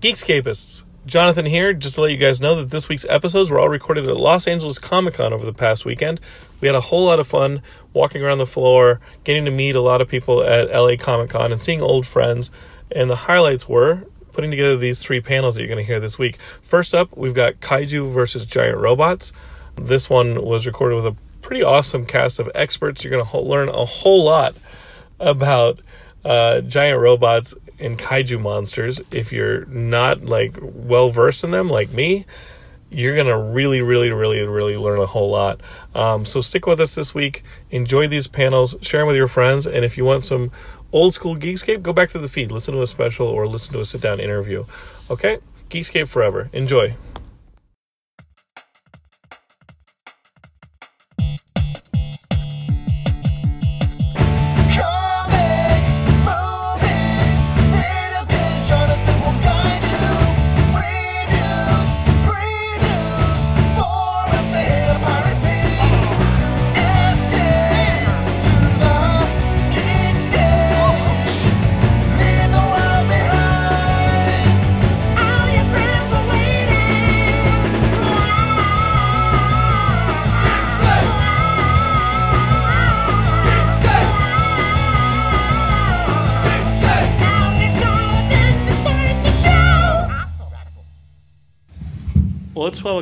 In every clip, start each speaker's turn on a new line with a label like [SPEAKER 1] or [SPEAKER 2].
[SPEAKER 1] Geekscapists, Jonathan here, just to let you guys know that this week's episodes were all recorded at Los Angeles Comic Con over the past weekend. We had a whole lot of fun walking around the floor, getting to meet a lot of people at LA Comic Con, and seeing old friends. And the highlights were putting together these three panels that you're going to hear this week. First up, we've got Kaiju versus Giant Robots. This one was recorded with a pretty awesome cast of experts. You're going to learn a whole lot about uh, giant robots and kaiju monsters. If you're not like well versed in them, like me, you're gonna really, really, really, really learn a whole lot. Um, so stick with us this week. Enjoy these panels. Share them with your friends. And if you want some old school Geekscape, go back to the feed. Listen to a special or listen to a sit down interview. Okay, Geekscape forever. Enjoy.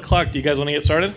[SPEAKER 1] O'clock. Do you guys want to get started?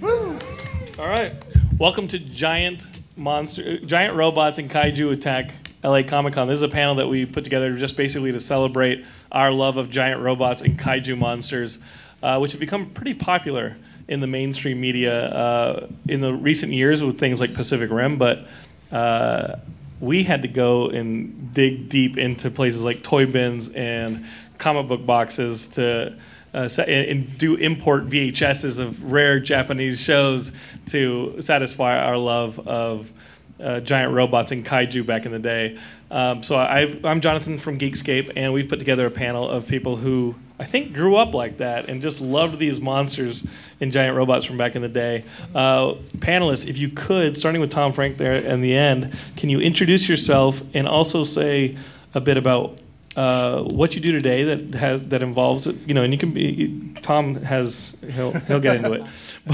[SPEAKER 1] All right. Welcome to Giant Monster, Giant Robots and Kaiju Attack LA Comic Con. This is a panel that we put together just basically to celebrate our love of giant robots and kaiju monsters, uh, which have become pretty popular in the mainstream media uh, in the recent years with things like Pacific Rim. But uh, we had to go and dig deep into places like toy bins and comic book boxes to uh, and, and do import VHSs of rare Japanese shows to satisfy our love of uh, giant robots and kaiju back in the day. Um, so I've, I'm Jonathan from Geekscape, and we've put together a panel of people who I think grew up like that and just loved these monsters and giant robots from back in the day. Uh, panelists, if you could, starting with Tom Frank there in the end, can you introduce yourself and also say a bit about uh, what you do today that has that involves it, you know, and you can be Tom has he'll he'll get into it,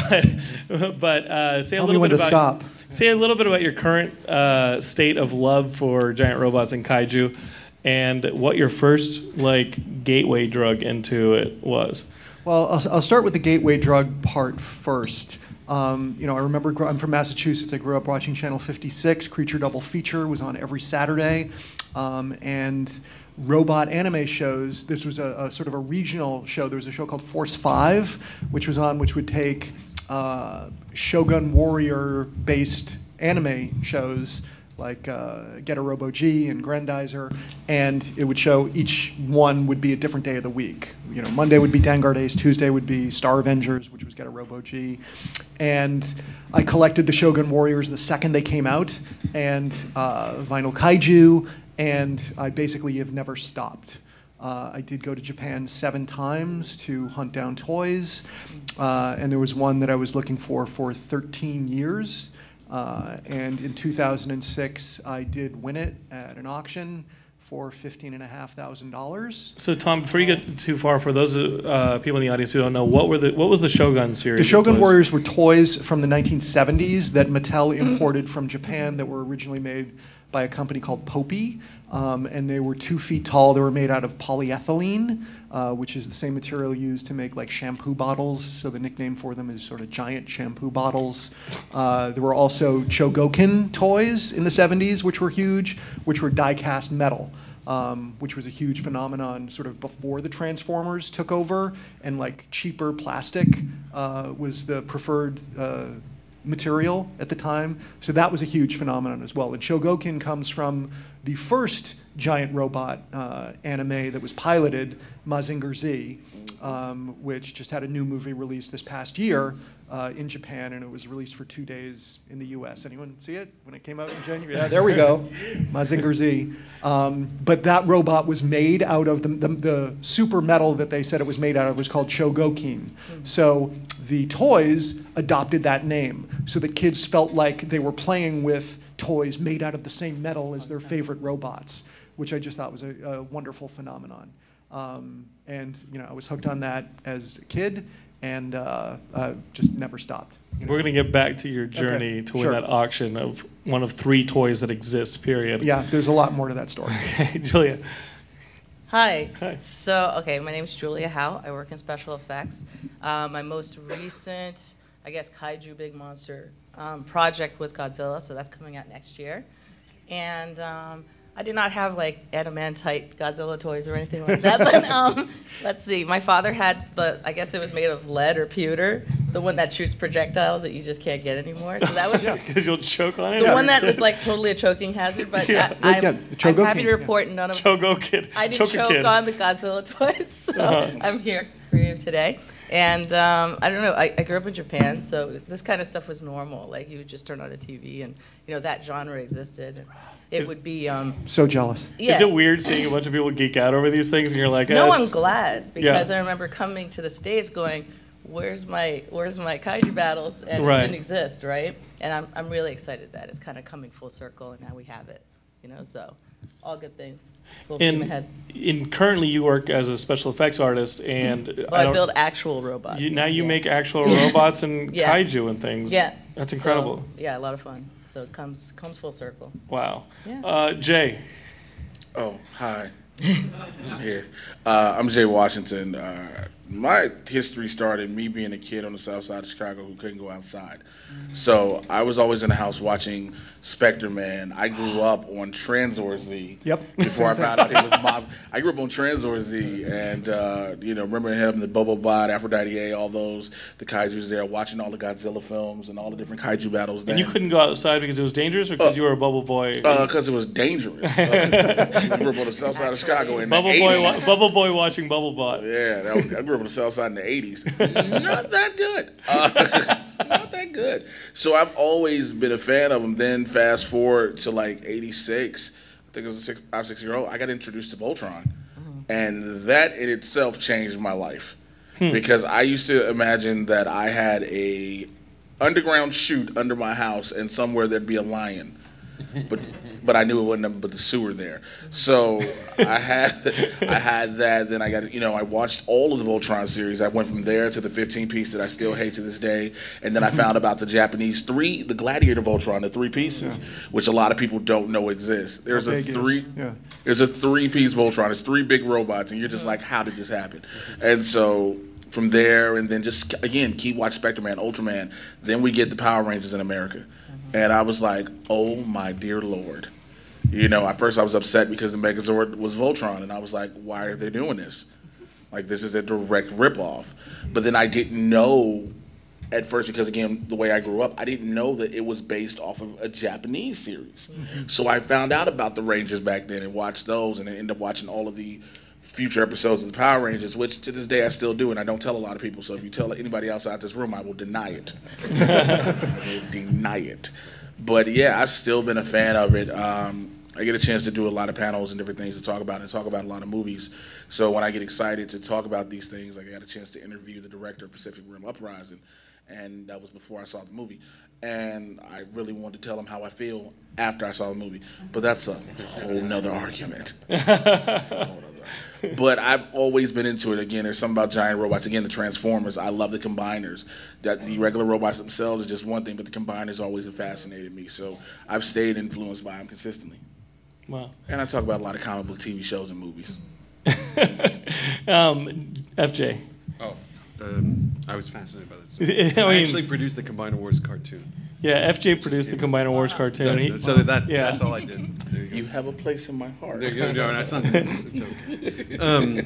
[SPEAKER 1] but but uh, say a
[SPEAKER 2] Tell me
[SPEAKER 1] little
[SPEAKER 2] when
[SPEAKER 1] bit
[SPEAKER 2] to
[SPEAKER 1] about
[SPEAKER 2] stop.
[SPEAKER 1] say a little bit about your current uh, state of love for giant robots and kaiju, and what your first like gateway drug into it was.
[SPEAKER 2] Well, I'll, I'll start with the gateway drug part first. Um, you know, I remember gr- I'm from Massachusetts. I grew up watching Channel 56. Creature Double Feature was on every Saturday, um, and robot anime shows. This was a, a sort of a regional show. There was a show called Force Five, which was on, which would take uh, Shogun Warrior-based anime shows like uh, Getter Robo G and Grendizer, and it would show each one would be a different day of the week. You know, Monday would be Danguard Ace, Tuesday would be Starvengers, which was Getter Robo G, and I collected the Shogun Warriors the second they came out, and uh, Vinyl Kaiju, and I basically have never stopped. Uh, I did go to Japan seven times to hunt down toys, uh, and there was one that I was looking for for 13 years. Uh, and in 2006, I did win it at an auction for $15,500.
[SPEAKER 1] So Tom, before you get too far, for those uh, people in the audience who don't know, what were the what was the Shogun series?
[SPEAKER 2] The Shogun? Warriors were toys from the 1970s that Mattel imported from Japan that were originally made by a company called Popy. Um, and they were two feet tall. They were made out of polyethylene. uh, which is the same material used to make like shampoo bottles. So the nickname for them is sort of giant shampoo bottles. Uh, there were also Chogokin toys in the 70s, which were huge, which were die-cast metal. Um, which was a huge phenomenon sort of before the Transformers took over, and like cheaper plastic uh, was the preferred uh, material at the time. So that was a huge phenomenon as well. And Chogokin comes from the first giant robot uh, anime that was piloted, Mazinger Z, um, which just had a new movie released this past year uh, in Japan, and it was released for two days in the U.S. Anyone see it when it came out in January? Yeah, there we go, Mazinger Z. Um, but that robot was made out of the, the, the super metal that they said it was made out of was called Chogokin. So the toys adopted that name so that kids felt like they were playing with toys made out of the same metal as their favorite robots, which I just thought was a, a wonderful phenomenon. Um, and you know, I was hooked on that as a kid, and uh, uh, just never stopped. you know.
[SPEAKER 1] We're gonna get back to your journey to win
[SPEAKER 2] sure.
[SPEAKER 1] that auction of one of three toys that exists. Period.
[SPEAKER 2] Yeah, there's a lot more to that story.
[SPEAKER 1] Okay, Julia.
[SPEAKER 3] Hi.
[SPEAKER 1] Hi.
[SPEAKER 3] So, okay, my name is Julia Howe. I work in special effects. Um, my most recent, I guess, kaiju big monster um, project was Godzilla, so that's coming out next year. And um, I did not have like adamantite Godzilla toys or anything like that. but um, let's see. My father had the, I guess it was made of lead or pewter, the one that shoots projectiles that you just can't get anymore. So that was
[SPEAKER 1] Because you'll choke on it.
[SPEAKER 3] the one that is like totally a choking hazard. But
[SPEAKER 1] Yeah.
[SPEAKER 3] I, I'm,
[SPEAKER 2] Yeah,
[SPEAKER 3] I'm happy to
[SPEAKER 2] yeah.
[SPEAKER 3] report none of
[SPEAKER 1] Chogo kid.
[SPEAKER 3] I didn't
[SPEAKER 1] choke
[SPEAKER 3] choke
[SPEAKER 1] kid.
[SPEAKER 3] on the Godzilla toys, so
[SPEAKER 1] Uh-huh.
[SPEAKER 3] I'm here for you today. And um, I don't know. I, I grew up in Japan, so this kind of stuff was normal. Like you would just turn on the TV, and you know that genre existed. It would be um,
[SPEAKER 2] so jealous.
[SPEAKER 3] yeah.
[SPEAKER 1] Is it weird seeing a bunch of people geek out over these things and you're like,
[SPEAKER 3] No,
[SPEAKER 1] "Eh,
[SPEAKER 3] I'm glad
[SPEAKER 1] Yeah.
[SPEAKER 3] because I remember coming to the states going, "Where's my Where's my kaiju battles?" And
[SPEAKER 1] Right.
[SPEAKER 3] it didn't exist, right? And I'm I'm really excited that it's kind of coming full circle, and now we have it. You know, so all good things. Full steam
[SPEAKER 1] in,
[SPEAKER 3] ahead.
[SPEAKER 1] in currently you work as a special effects artist and
[SPEAKER 3] Well, I,
[SPEAKER 1] don't-
[SPEAKER 3] build actual robots.
[SPEAKER 1] you, now you
[SPEAKER 3] Yeah.
[SPEAKER 1] make actual robots and
[SPEAKER 3] Yeah.
[SPEAKER 1] kaiju and things.
[SPEAKER 3] Yeah.
[SPEAKER 1] That's
[SPEAKER 3] So,
[SPEAKER 1] incredible.
[SPEAKER 3] yeah, a lot of fun. So it comes comes full circle.
[SPEAKER 1] Wow.
[SPEAKER 3] Yeah.
[SPEAKER 1] Uh, Jay,
[SPEAKER 4] Oh, hi. I'm here. Uh, I'm Jay Washington. Uh, my history started me being a kid on the south side of Chicago who couldn't go outside. So I was always in the house watching Spectre Man. I grew up on Tranzor Z.
[SPEAKER 2] Yep.
[SPEAKER 4] Before I found out it was Maz. I grew up on Tranzor Z and, uh, you know, remember having the Bobo Bot, Aphrodite A, all those, the kaijus there, watching all the Godzilla films and all the different kaiju battles then.
[SPEAKER 1] and you couldn't go outside because it was dangerous or because
[SPEAKER 4] Uh,
[SPEAKER 1] you were a bubble boy?
[SPEAKER 4] Because it was dangerous. Uh, I grew up on the south side of Chicago in
[SPEAKER 1] bubble
[SPEAKER 4] the
[SPEAKER 1] boy,
[SPEAKER 4] 80s.
[SPEAKER 1] wa- bubble boy watching Bubble Bot.
[SPEAKER 4] Yeah, that was, I grew up on the south side in the 80s. Not that good. Not that good. So I've always been a fan of them. Then fast forward to like 86, I think it was a six, five, six year old, I got introduced to Voltron. And that in itself changed my life. Hmm. Because I used to imagine that I had a underground chute under my house and somewhere there'd be a lion. But but I knew it wasn't nothing but the sewer there. So I had I had that. Then I got you know I watched all of the Voltron series. I went from there to the 15 piece that I still hate to this day. And then I found about the Japanese three, the Gladiator Voltron, the three pieces, which a lot of people don't know exist. There's a three.
[SPEAKER 2] yeah.
[SPEAKER 4] There's a three piece Voltron. It's three big robots, and you're just like, how did this happen? And so from there, and then just again, keep watch Spectre Man, Ultraman. Then we get the Power Rangers in America. And I was like, oh my dear Lord. You know, at first I was upset because the Megazord was Voltron, and I was like, why are they doing this? Like, this is a direct ripoff. But then I didn't know at first because again the way i grew up i didn't know that it was based off of a japanese series mm-hmm. so i found out about the rangers back then and watched those and then ended up watching all of the future episodes of the power rangers which to this day i still do and i don't tell a lot of people so if you tell anybody outside this room i will deny it i will deny it but yeah i've still been a fan of it um, I get a chance to do a lot of panels and different things to talk about and talk about a lot of movies. So when I get excited to talk about these things, like I got a chance to interview the director of Pacific Rim Uprising, and that was before I saw the movie. And I really wanted to tell him how I feel after I saw the movie, but that's a whole nother argument. That's a whole nother- but I've always been into it. Again, there's something about giant robots. Again, the Transformers. I love the combiners. That the regular robots themselves is just one thing, but the combiners always have fascinated me. So I've stayed influenced by them consistently.
[SPEAKER 1] Wow.
[SPEAKER 4] And I talk about a lot of comic book TV shows and movies.
[SPEAKER 1] um, FJ.
[SPEAKER 5] Um, I was fascinated by that. So.
[SPEAKER 1] I
[SPEAKER 5] I, actually produced the Combiner Wars cartoon.
[SPEAKER 1] Yeah, FJ produced the Combiner Wars cartoon. He-
[SPEAKER 5] so that,
[SPEAKER 1] yeah.
[SPEAKER 5] that's all I did. There you go.
[SPEAKER 4] You have a place in my heart.
[SPEAKER 5] There you go. No, that's not. It's okay. Um,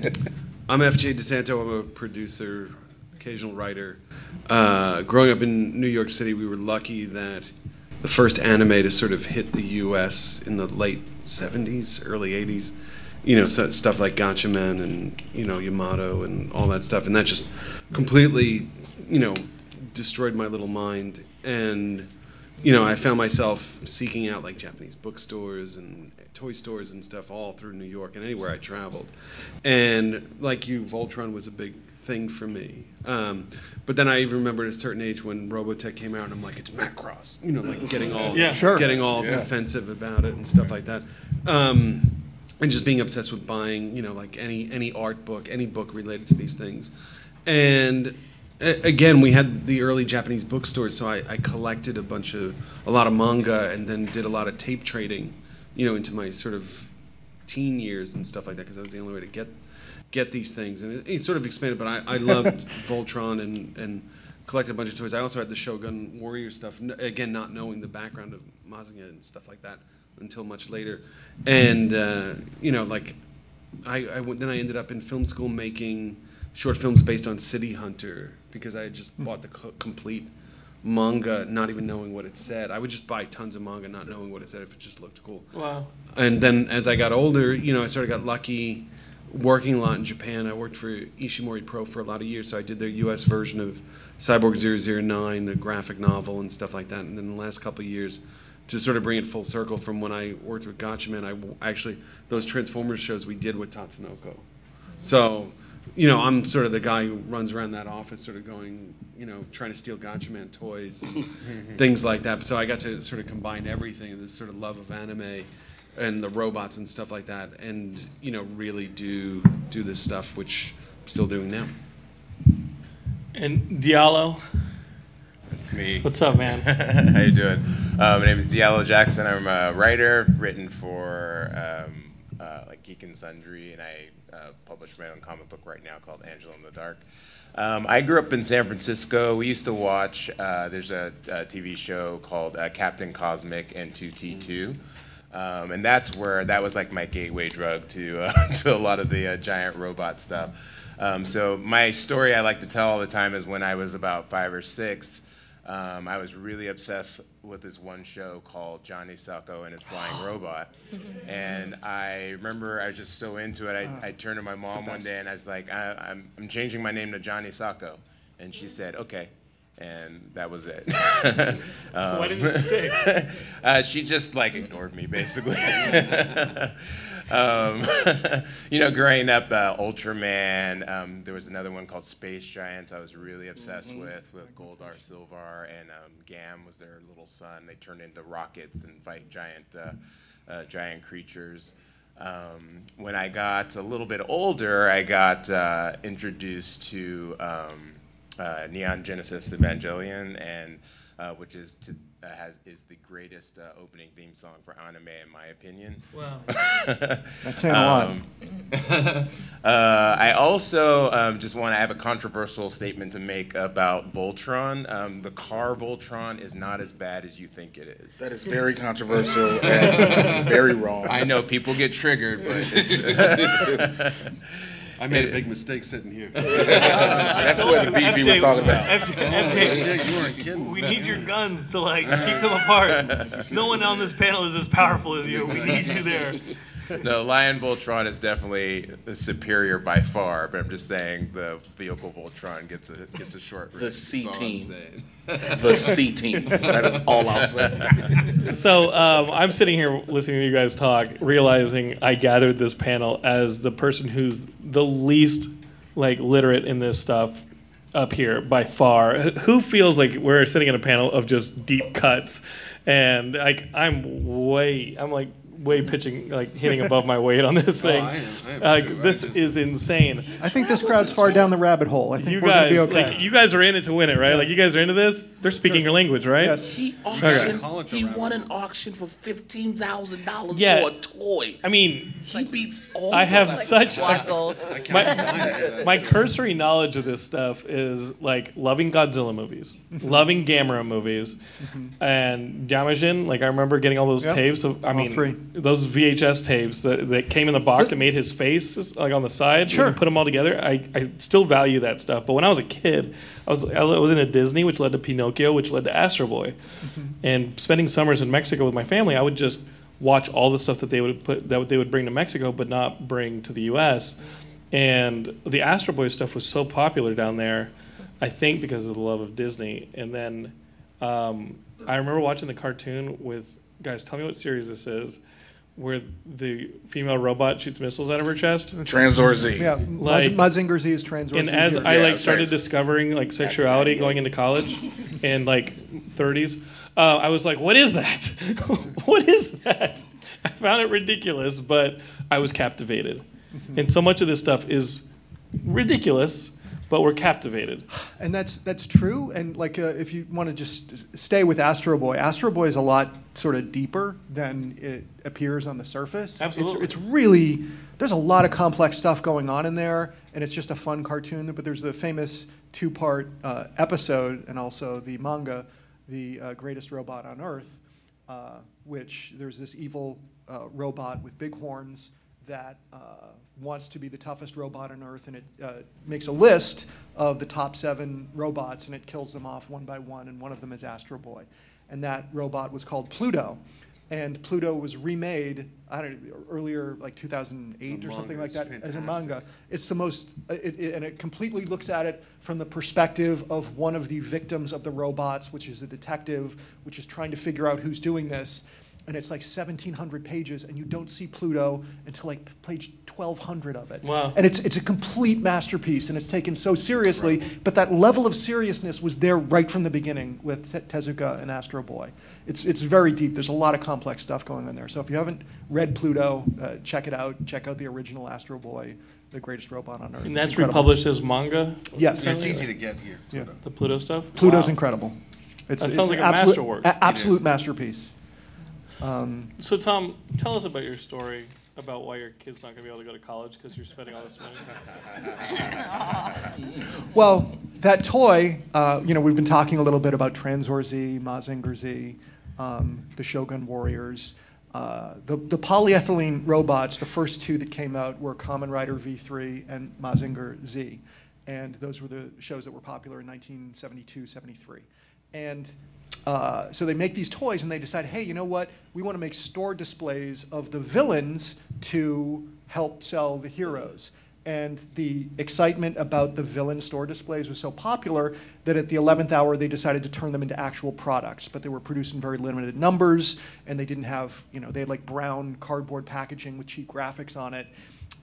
[SPEAKER 5] I'm FJ DeSanto. I'm a producer, occasional writer. Uh, growing up in New York City, we were lucky that the first anime to sort of hit the U.S. in the late '70s, early '80s. You know, so, stuff like Gatchaman and you know Yamato and all that stuff, and that just completely, you know, destroyed my little mind. And you know, I found myself seeking out like Japanese bookstores and toy stores and stuff all through New York and anywhere I traveled. And like you, Voltron was a big thing for me. Um, but then I even remember at a certain age when Robotech came out, and I'm like, it's Macross, you know, like getting all
[SPEAKER 1] Yeah.
[SPEAKER 2] Sure.
[SPEAKER 5] getting all defensive about it and stuff like that. Um, and just being obsessed with buying, you know, like any any art book, any book related to these things. And a- again, we had the early Japanese bookstores, so I, I collected a bunch of a lot of manga, and then did a lot of tape trading, you know, into my sort of teen years and stuff like that, because that was the only way to get get these things. And it, it sort of expanded, but I, I loved Voltron and and collected a bunch of toys. I also had the Shogun Warrior stuff, n- again, not knowing the background of Mazinger and stuff like that until much later. And uh, you know, like I, then I ended up in film school making short films based on City Hunter because I had just bought the co- complete manga, not even knowing what it said. I would just buy tons of manga, not knowing what it said if it just looked cool.
[SPEAKER 1] Wow.
[SPEAKER 5] And then as I got older, you know, I sort of got lucky working a lot in Japan. I worked for Ishimori Pro for a lot of years, so I did their U.S. version of Cyborg 009, the graphic novel and stuff like that. And then the last couple of years, to sort of bring it full circle from when I worked with Gatchaman, I w- actually, those Transformers shows we did with Tatsunoko. So, you know, I'm sort of the guy who runs around that office, sort of going, you know, trying to steal Gatchaman toys and things like that. So I got to sort of combine everything, this sort of love of anime and the robots and stuff like that, and you know, really do do this stuff which I'm still doing now.
[SPEAKER 1] And Diallo.
[SPEAKER 6] It's me.
[SPEAKER 1] What's up, man?
[SPEAKER 6] How you doing? Uh, my name is Diallo Jackson. I'm a writer, written for um, uh, like Geek and Sundry, and I uh, publish my own comic book right now called Angela in the Dark. Um, I grew up in San Francisco. We used to watch. Uh, there's a, a TV show called uh, Captain Cosmic and 2T2. Um, and that's where that was like my gateway drug to uh, to a lot of the uh, giant robot stuff. Um, so my story I like to tell all the time is when I was about five or six, um, I was really obsessed with this one show called Johnny Sokko and his flying robot. And I remember I was just so into it. I, I turned to my mom one day and I was like, I, I'm, I'm changing my name to Johnny Sokko. And she said, okay. And that was it. um,
[SPEAKER 1] Why didn't it stick?
[SPEAKER 6] uh, she just like ignored me basically. um, you know, growing up, uh, Ultraman. Um, there was another one called Space Giants. I was really obsessed with with Goldar Silvar and um, Gam was their little son. They turned into rockets and fight giant uh, uh, giant creatures. Um, when I got a little bit older, I got uh, introduced to um, uh, Neon Genesis Evangelion, and uh, which is to, uh, has is the greatest uh, opening theme song for anime in my opinion.
[SPEAKER 1] Wow.
[SPEAKER 2] That's saying a lot.
[SPEAKER 6] Um, uh, I also um, just want to have a controversial statement to make about Voltron. Um, the car Voltron is not as bad as you think it is.
[SPEAKER 4] That is very controversial and very wrong.
[SPEAKER 6] I know people get triggered, but it's,
[SPEAKER 5] I made a big mistake sitting here.
[SPEAKER 4] That's what the beef he was talking about.
[SPEAKER 1] FJ, oh,
[SPEAKER 5] you weren't kidding.
[SPEAKER 1] we need your guns to like keep them apart. No one on this panel is as powerful as you. We need you there.
[SPEAKER 6] no, Lion Voltron is definitely superior by far, but I'm just saying the vehicle Voltron gets a gets a short.
[SPEAKER 4] The. C
[SPEAKER 6] That's all I'm
[SPEAKER 4] team. The C team. That is all I'll say.
[SPEAKER 1] So um, I'm sitting here listening to you guys talk, realizing I gathered this panel as the person who's the least like literate in this stuff up here by far. Who feels like we're sitting in a panel of just deep cuts, and like I'm way, I'm like way mm-hmm. pitching, like hitting above my weight on this oh, thing.
[SPEAKER 5] Oh, I am- I am
[SPEAKER 1] Like,
[SPEAKER 5] too. I
[SPEAKER 1] this
[SPEAKER 5] just-
[SPEAKER 1] is insane.
[SPEAKER 2] I think this crowd's far down the rabbit hole. I think
[SPEAKER 1] You
[SPEAKER 2] we're
[SPEAKER 1] guys,
[SPEAKER 2] gonna be okay.
[SPEAKER 1] like, you guys are in it to win it, right? Like, you guys are into this. They're speaking your language, right?
[SPEAKER 2] yes.
[SPEAKER 4] He auctioned.
[SPEAKER 5] call it the
[SPEAKER 4] He
[SPEAKER 5] rabbit
[SPEAKER 4] won an auction for fifteen thousand dollars
[SPEAKER 1] Yeah.
[SPEAKER 4] for a toy.
[SPEAKER 1] I mean,
[SPEAKER 4] He beats all.
[SPEAKER 1] I
[SPEAKER 4] of
[SPEAKER 1] have
[SPEAKER 4] us.
[SPEAKER 1] such
[SPEAKER 3] Squad
[SPEAKER 1] a,
[SPEAKER 3] goals.
[SPEAKER 5] I can't
[SPEAKER 1] my,
[SPEAKER 5] deny that.
[SPEAKER 1] my cursory knowledge of this stuff is like loving Godzilla movies,
[SPEAKER 2] Mm-hmm.
[SPEAKER 1] loving Gamera movies, mm-hmm. and Yamajin. Like I remember getting all those
[SPEAKER 2] Yep.
[SPEAKER 1] tapes of, I
[SPEAKER 2] All
[SPEAKER 1] mean,
[SPEAKER 2] three.
[SPEAKER 1] Those VHS tapes that, that came in the box that made his face like on the side.
[SPEAKER 2] Sure.
[SPEAKER 1] Put them all together. I, I still value that stuff. But when I was a kid, I was I was in a Disney, which led to Pinocchio, which led to Astro Boy,
[SPEAKER 2] Mm-hmm.
[SPEAKER 1] and spending summers in Mexico with my family, I would just watch all the stuff that they would put that they would bring to Mexico, but not bring to the U.S. And the Astro Boy stuff was so popular down there, I think because of the love of Disney. And then um, I remember watching the cartoon with guys. Tell me what series this is, where the female robot shoots missiles out of her chest.
[SPEAKER 4] Tranzor Z.
[SPEAKER 2] Yeah,
[SPEAKER 1] Like-
[SPEAKER 2] Muz- Muzinger Z is trans.
[SPEAKER 1] And as
[SPEAKER 2] here.
[SPEAKER 1] I
[SPEAKER 4] Yeah,
[SPEAKER 1] like started
[SPEAKER 4] safe.
[SPEAKER 1] discovering like sexuality going into college in like 30s, uh, I was like, "What is that? what is that?" I found it ridiculous, but I was captivated. And so much of this stuff is ridiculous, but we're captivated.
[SPEAKER 2] And that's that's true. And like, uh, if you want to just stay with Astro Boy, Astro Boy is a lot sort of deeper than it appears on the surface. It's-
[SPEAKER 1] Absolutely.
[SPEAKER 2] It's, really there's a lot of complex stuff going on in there, and it's just a fun cartoon. But there's the famous two-part uh, episode, and also the manga, the uh, greatest robot on Earth, uh, which there's this evil uh, robot with big horns that uh, wants to be the toughest robot on Earth, and it uh, makes a list of the top seven robots, and it kills them off one by one, and one of them is Astro Boy. And that robot was called Pluto. And Pluto was remade, I don't know, earlier, like 2008
[SPEAKER 5] The
[SPEAKER 2] or something like that, as a manga. It's the most, it, it, and it completely looks at it from the perspective of one of the victims of the robots, which is a detective, which is trying to figure out who's doing this. And it's like 1,700 pages, and you don't see Pluto until like page 1,200 of it.
[SPEAKER 1] Wow.
[SPEAKER 2] And it's, it's a complete masterpiece, and it's taken so seriously, but that level of seriousness was there right from the beginning with Te- Tezuka and Astro Boy. It's, it's very deep. There's a lot of complex stuff going on there. So if you haven't read Pluto, uh, check it out. Check out the original Astro Boy, the greatest robot on Earth.
[SPEAKER 1] And that's republished as manga,
[SPEAKER 2] Yes.
[SPEAKER 5] It's easy to get here.
[SPEAKER 2] Yeah.
[SPEAKER 1] the Pluto stuff.
[SPEAKER 2] Pluto's
[SPEAKER 1] Wow.
[SPEAKER 2] incredible. It's,
[SPEAKER 1] That
[SPEAKER 2] it's
[SPEAKER 1] sounds like a
[SPEAKER 2] absolute,
[SPEAKER 1] masterwork.
[SPEAKER 2] a- absolute masterpiece. Um,
[SPEAKER 1] So Tom, tell us about your story about why your kid's not going to be able to go to college because you're spending all this money.
[SPEAKER 2] Well, that toy, uh, you know, we've been talking a little bit about Tranzor Z, Mazinger Z, um, the Shogun Warriors. Uh, the, the polyethylene robots, the first two that came out were Kamen Rider V3 and Mazinger Z. And those were the shows that were popular in 1972, 73. And uh, so they make these toys and they decide, hey, you know what? We want to make store displays of the villains to help sell the heroes. And the excitement about the villain store displays was so popular that at the 11th hour they decided to turn them into actual products. But they were produced in very limited numbers and they didn't have, you know, they had like brown cardboard packaging with cheap graphics on it.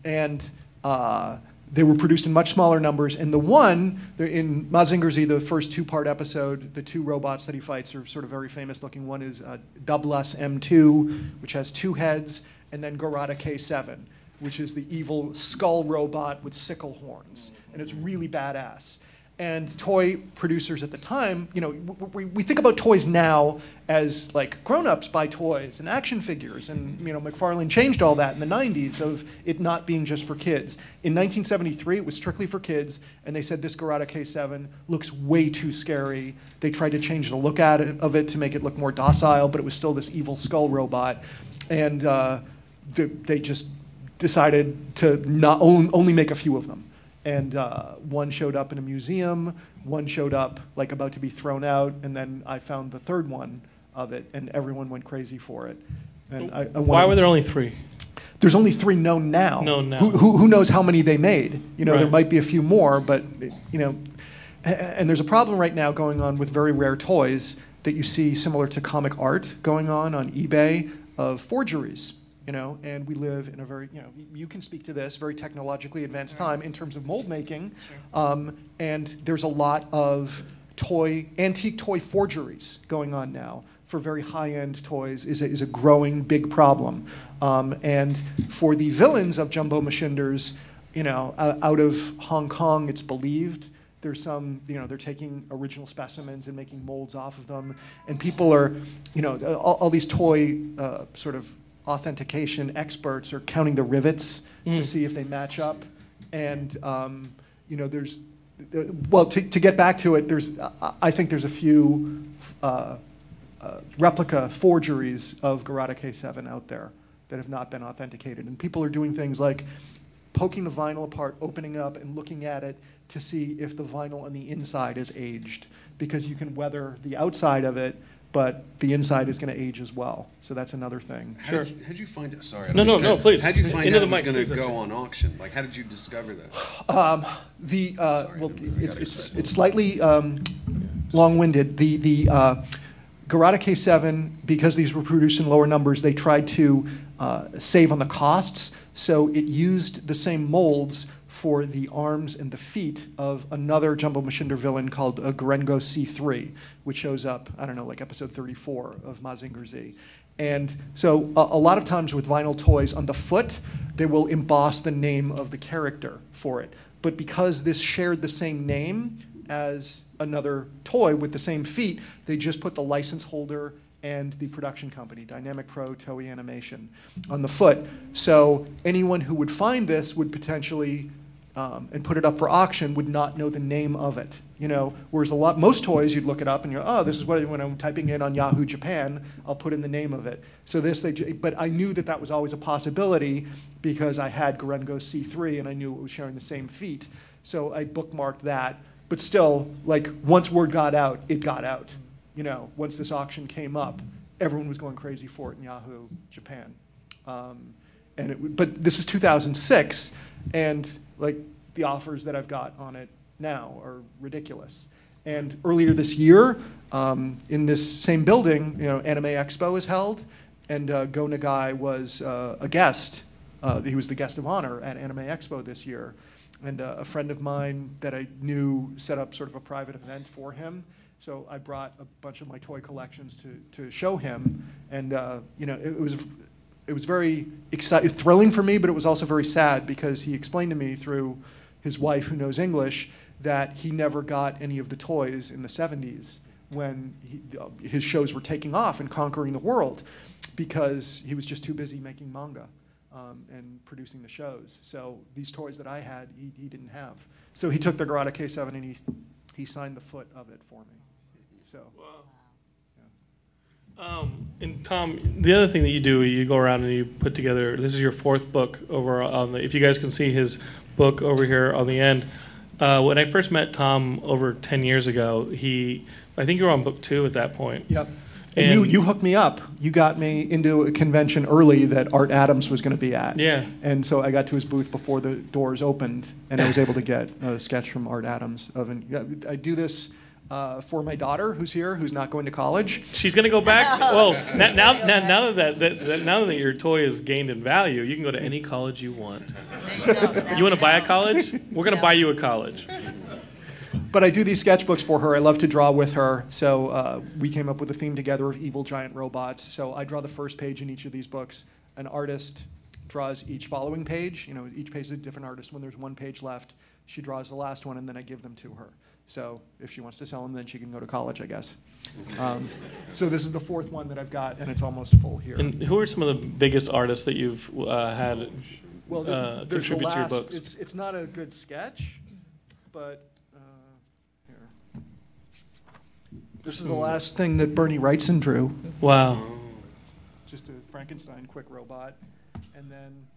[SPEAKER 2] And uh, they were produced in much smaller numbers. And the one, in Mazinger Z, the first two part episode, the two robots that he fights are sort of very famous looking. One is uh, Doublas M2, which has two heads, and then Garada K7, which is the evil skull robot with sickle horns. And it's really badass. And toy producers at the time, you know, we, we think about toys now as like grown-ups buy toys and action figures, and you know, McFarlane changed all that in the 90s of it not being just for kids. In 1973, it was strictly for kids, and they said this Garada K7 looks way too scary. They tried to change the look at it, of it to make it look more docile, but it was still this evil skull robot, and uh, they, they just decided to not on, only make a few of them and uh, one showed up in a museum, one showed up like about to be thrown out, and then I found the third one of it, and everyone went crazy for it. And I, I
[SPEAKER 1] Why were there only three?
[SPEAKER 2] There's only three known now.
[SPEAKER 1] Known now.
[SPEAKER 2] Who, who, who knows how many they made? You know, there might be a few more, but you know, and there's a problem right now going on with very rare toys that you see similar to comic art going on on eBay of forgeries. You know, and we live in a very, you know, you can speak to this, very technologically advanced time in terms of mold making, um, and there's a lot of toy, antique toy forgeries going on now for very high-end toys is a, is a growing big problem. Um, and for the villains of Jumbo Machinders, you know, uh, out of Hong Kong, it's believed there's some, you know, they're taking original specimens and making molds off of them, and people are, you know, all, all these toy uh, sort of authentication experts are counting the rivets to see if they match up, and um, you know, there's, well, to, to get back to it, there's, I- I think there's a few uh, uh, replica forgeries of Garada K7 out there that have not been authenticated, and people are doing things like poking the vinyl apart, opening it up, and looking at it to see if the vinyl on the inside is aged, because you can weather the outside of it, but the inside is going to age as well. So that's another thing.
[SPEAKER 5] How
[SPEAKER 1] Sure.
[SPEAKER 5] Did you, how'd you find it? Sorry. I
[SPEAKER 1] No, no, no,
[SPEAKER 5] cut-
[SPEAKER 1] please.
[SPEAKER 5] How'd you find
[SPEAKER 1] Into
[SPEAKER 5] out it was going to go on auction? Like, how did you discover that?
[SPEAKER 2] Um, the uh,
[SPEAKER 5] Sorry,
[SPEAKER 2] well, it's, it's, it's slightly um, long-winded. The the uh, Garada K7, because these were produced in lower numbers, they tried to uh, save on the costs. So it used the same molds for the arms and the feet of another Jumbo Machinder villain called uh, Gorengo C3, which shows up, I don't know, like episode 34 of Mazinger Z. And so a, a lot of times with vinyl toys on the foot, they will emboss the name of the character for it. But because this shared the same name as another toy with the same feet, they just put the license holder and the production company, Dynamic Pro Toei Animation, on the foot. So anyone who would find this would potentially um, and put it up for auction would not know the name of it. You know, whereas a lot most toys you'd look it up and you're oh this is what when I'm typing in on Yahoo Japan I'll put in the name of it. So this they but I knew that that was always a possibility because I had Gorengo C3 and I knew it was sharing the same feet. So I bookmarked that. But still, like once word got out, it got out. You know, once this auction came up, everyone was going crazy for it in Yahoo Japan. Um, and it, but this is 2006, and like the offers that I've got on it now are ridiculous. And earlier this year, um, in this same building, you know, Anime Expo is held, and uh, Go Nagai was uh, a guest. Uh, he was the guest of honor at Anime Expo this year. And uh, a friend of mine that I knew set up sort of a private event for him. So I brought a bunch of my toy collections to, to show him. And, uh, you know, it, it was it was very exciting, thrilling for me, but it was also very sad because he explained to me through his wife, who knows English, that he never got any of the toys in the 70s when he, uh, his shows were taking off and conquering the world because he was just too busy making manga um, and producing the shows. So these toys that I had, he, he didn't have. So he took the Garada K7 and he, he signed the foot of it for me. So.
[SPEAKER 1] Um, and Tom, the other thing that you do, you go around and you put together. This is your fourth book over on the. If you guys can see his book over here on the end. Uh, when I first met Tom over ten years ago, he, I think you were on book two at that point.
[SPEAKER 2] Yep. And, you,
[SPEAKER 1] And-
[SPEAKER 2] you hooked me up. You got me into a convention early that Art Adams was going to be at.
[SPEAKER 1] Yeah.
[SPEAKER 2] And so I got to his booth before the doors opened, and I was able to get a sketch from Art Adams. Of an, yeah, I do this uh, for my daughter, who's here, who's not going to college.
[SPEAKER 1] She's going to go back. Well, now, now, now, now that, that, that now that your toy has gained in value, you can go to any college you want. You want to buy a college? We're going to buy you a college.
[SPEAKER 2] But I do these sketchbooks for her. I love to draw with her. So uh, we came up with a theme together of evil giant robots. So I draw the first page in each of these books. An artist draws each following page. You know, each page is a different artist. When there's one page left, she draws the last one, and then I give them to her. So if she wants to sell them, then she can go to college, I guess. Um, so this is the fourth one that I've got, and it's almost full here.
[SPEAKER 1] And who are some of the biggest artists that you've uh, had
[SPEAKER 2] well, there's,
[SPEAKER 1] uh,
[SPEAKER 2] there's the
[SPEAKER 1] contribute to your
[SPEAKER 2] last.
[SPEAKER 1] books?
[SPEAKER 2] It's it's not a good sketch, but uh, here. This is the last thing that Bernie Wrightson drew.
[SPEAKER 1] Wow.
[SPEAKER 2] Just a Frankenstein quick robot, and then.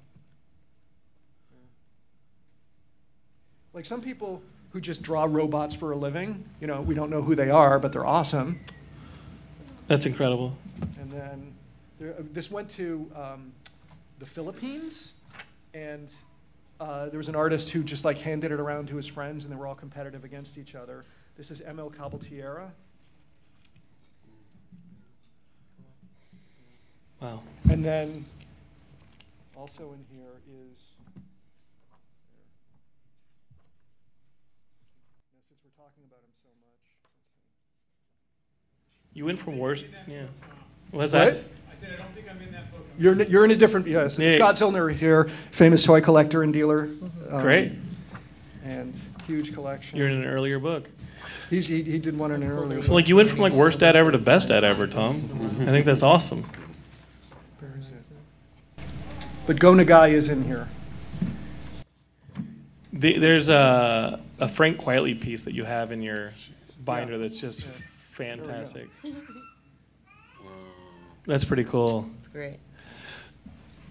[SPEAKER 2] Like some people who just draw robots for a living, you know, we don't know who they are, but they're awesome.
[SPEAKER 1] That's incredible.
[SPEAKER 2] And then there, uh, this went to um, the Philippines, and uh, there was an artist who just like handed it around to his friends, and they were all competitive against each other. This is ML Cabaltierra.
[SPEAKER 1] Wow.
[SPEAKER 2] And then also in here is. Now, since we're talking about him so much, let's see.
[SPEAKER 1] You went from worst. Yeah. What's that?
[SPEAKER 2] What?
[SPEAKER 1] that? Book.
[SPEAKER 2] You're in, you're in a different yes.
[SPEAKER 1] Yeah.
[SPEAKER 2] Scott Zillner here, famous toy collector and dealer. um,
[SPEAKER 1] Great.
[SPEAKER 2] And huge collection.
[SPEAKER 1] You're in an earlier book.
[SPEAKER 2] He's, he, he did one in an earlier.
[SPEAKER 1] So like you went from like worst dad ever to best dad ever, Tom. I think that's awesome.
[SPEAKER 2] Where is it? But Go Nagai is in here.
[SPEAKER 1] The, there's a, a Frank Quitely piece that you have in your binder that's just fantastic. That's pretty cool.
[SPEAKER 3] It's great.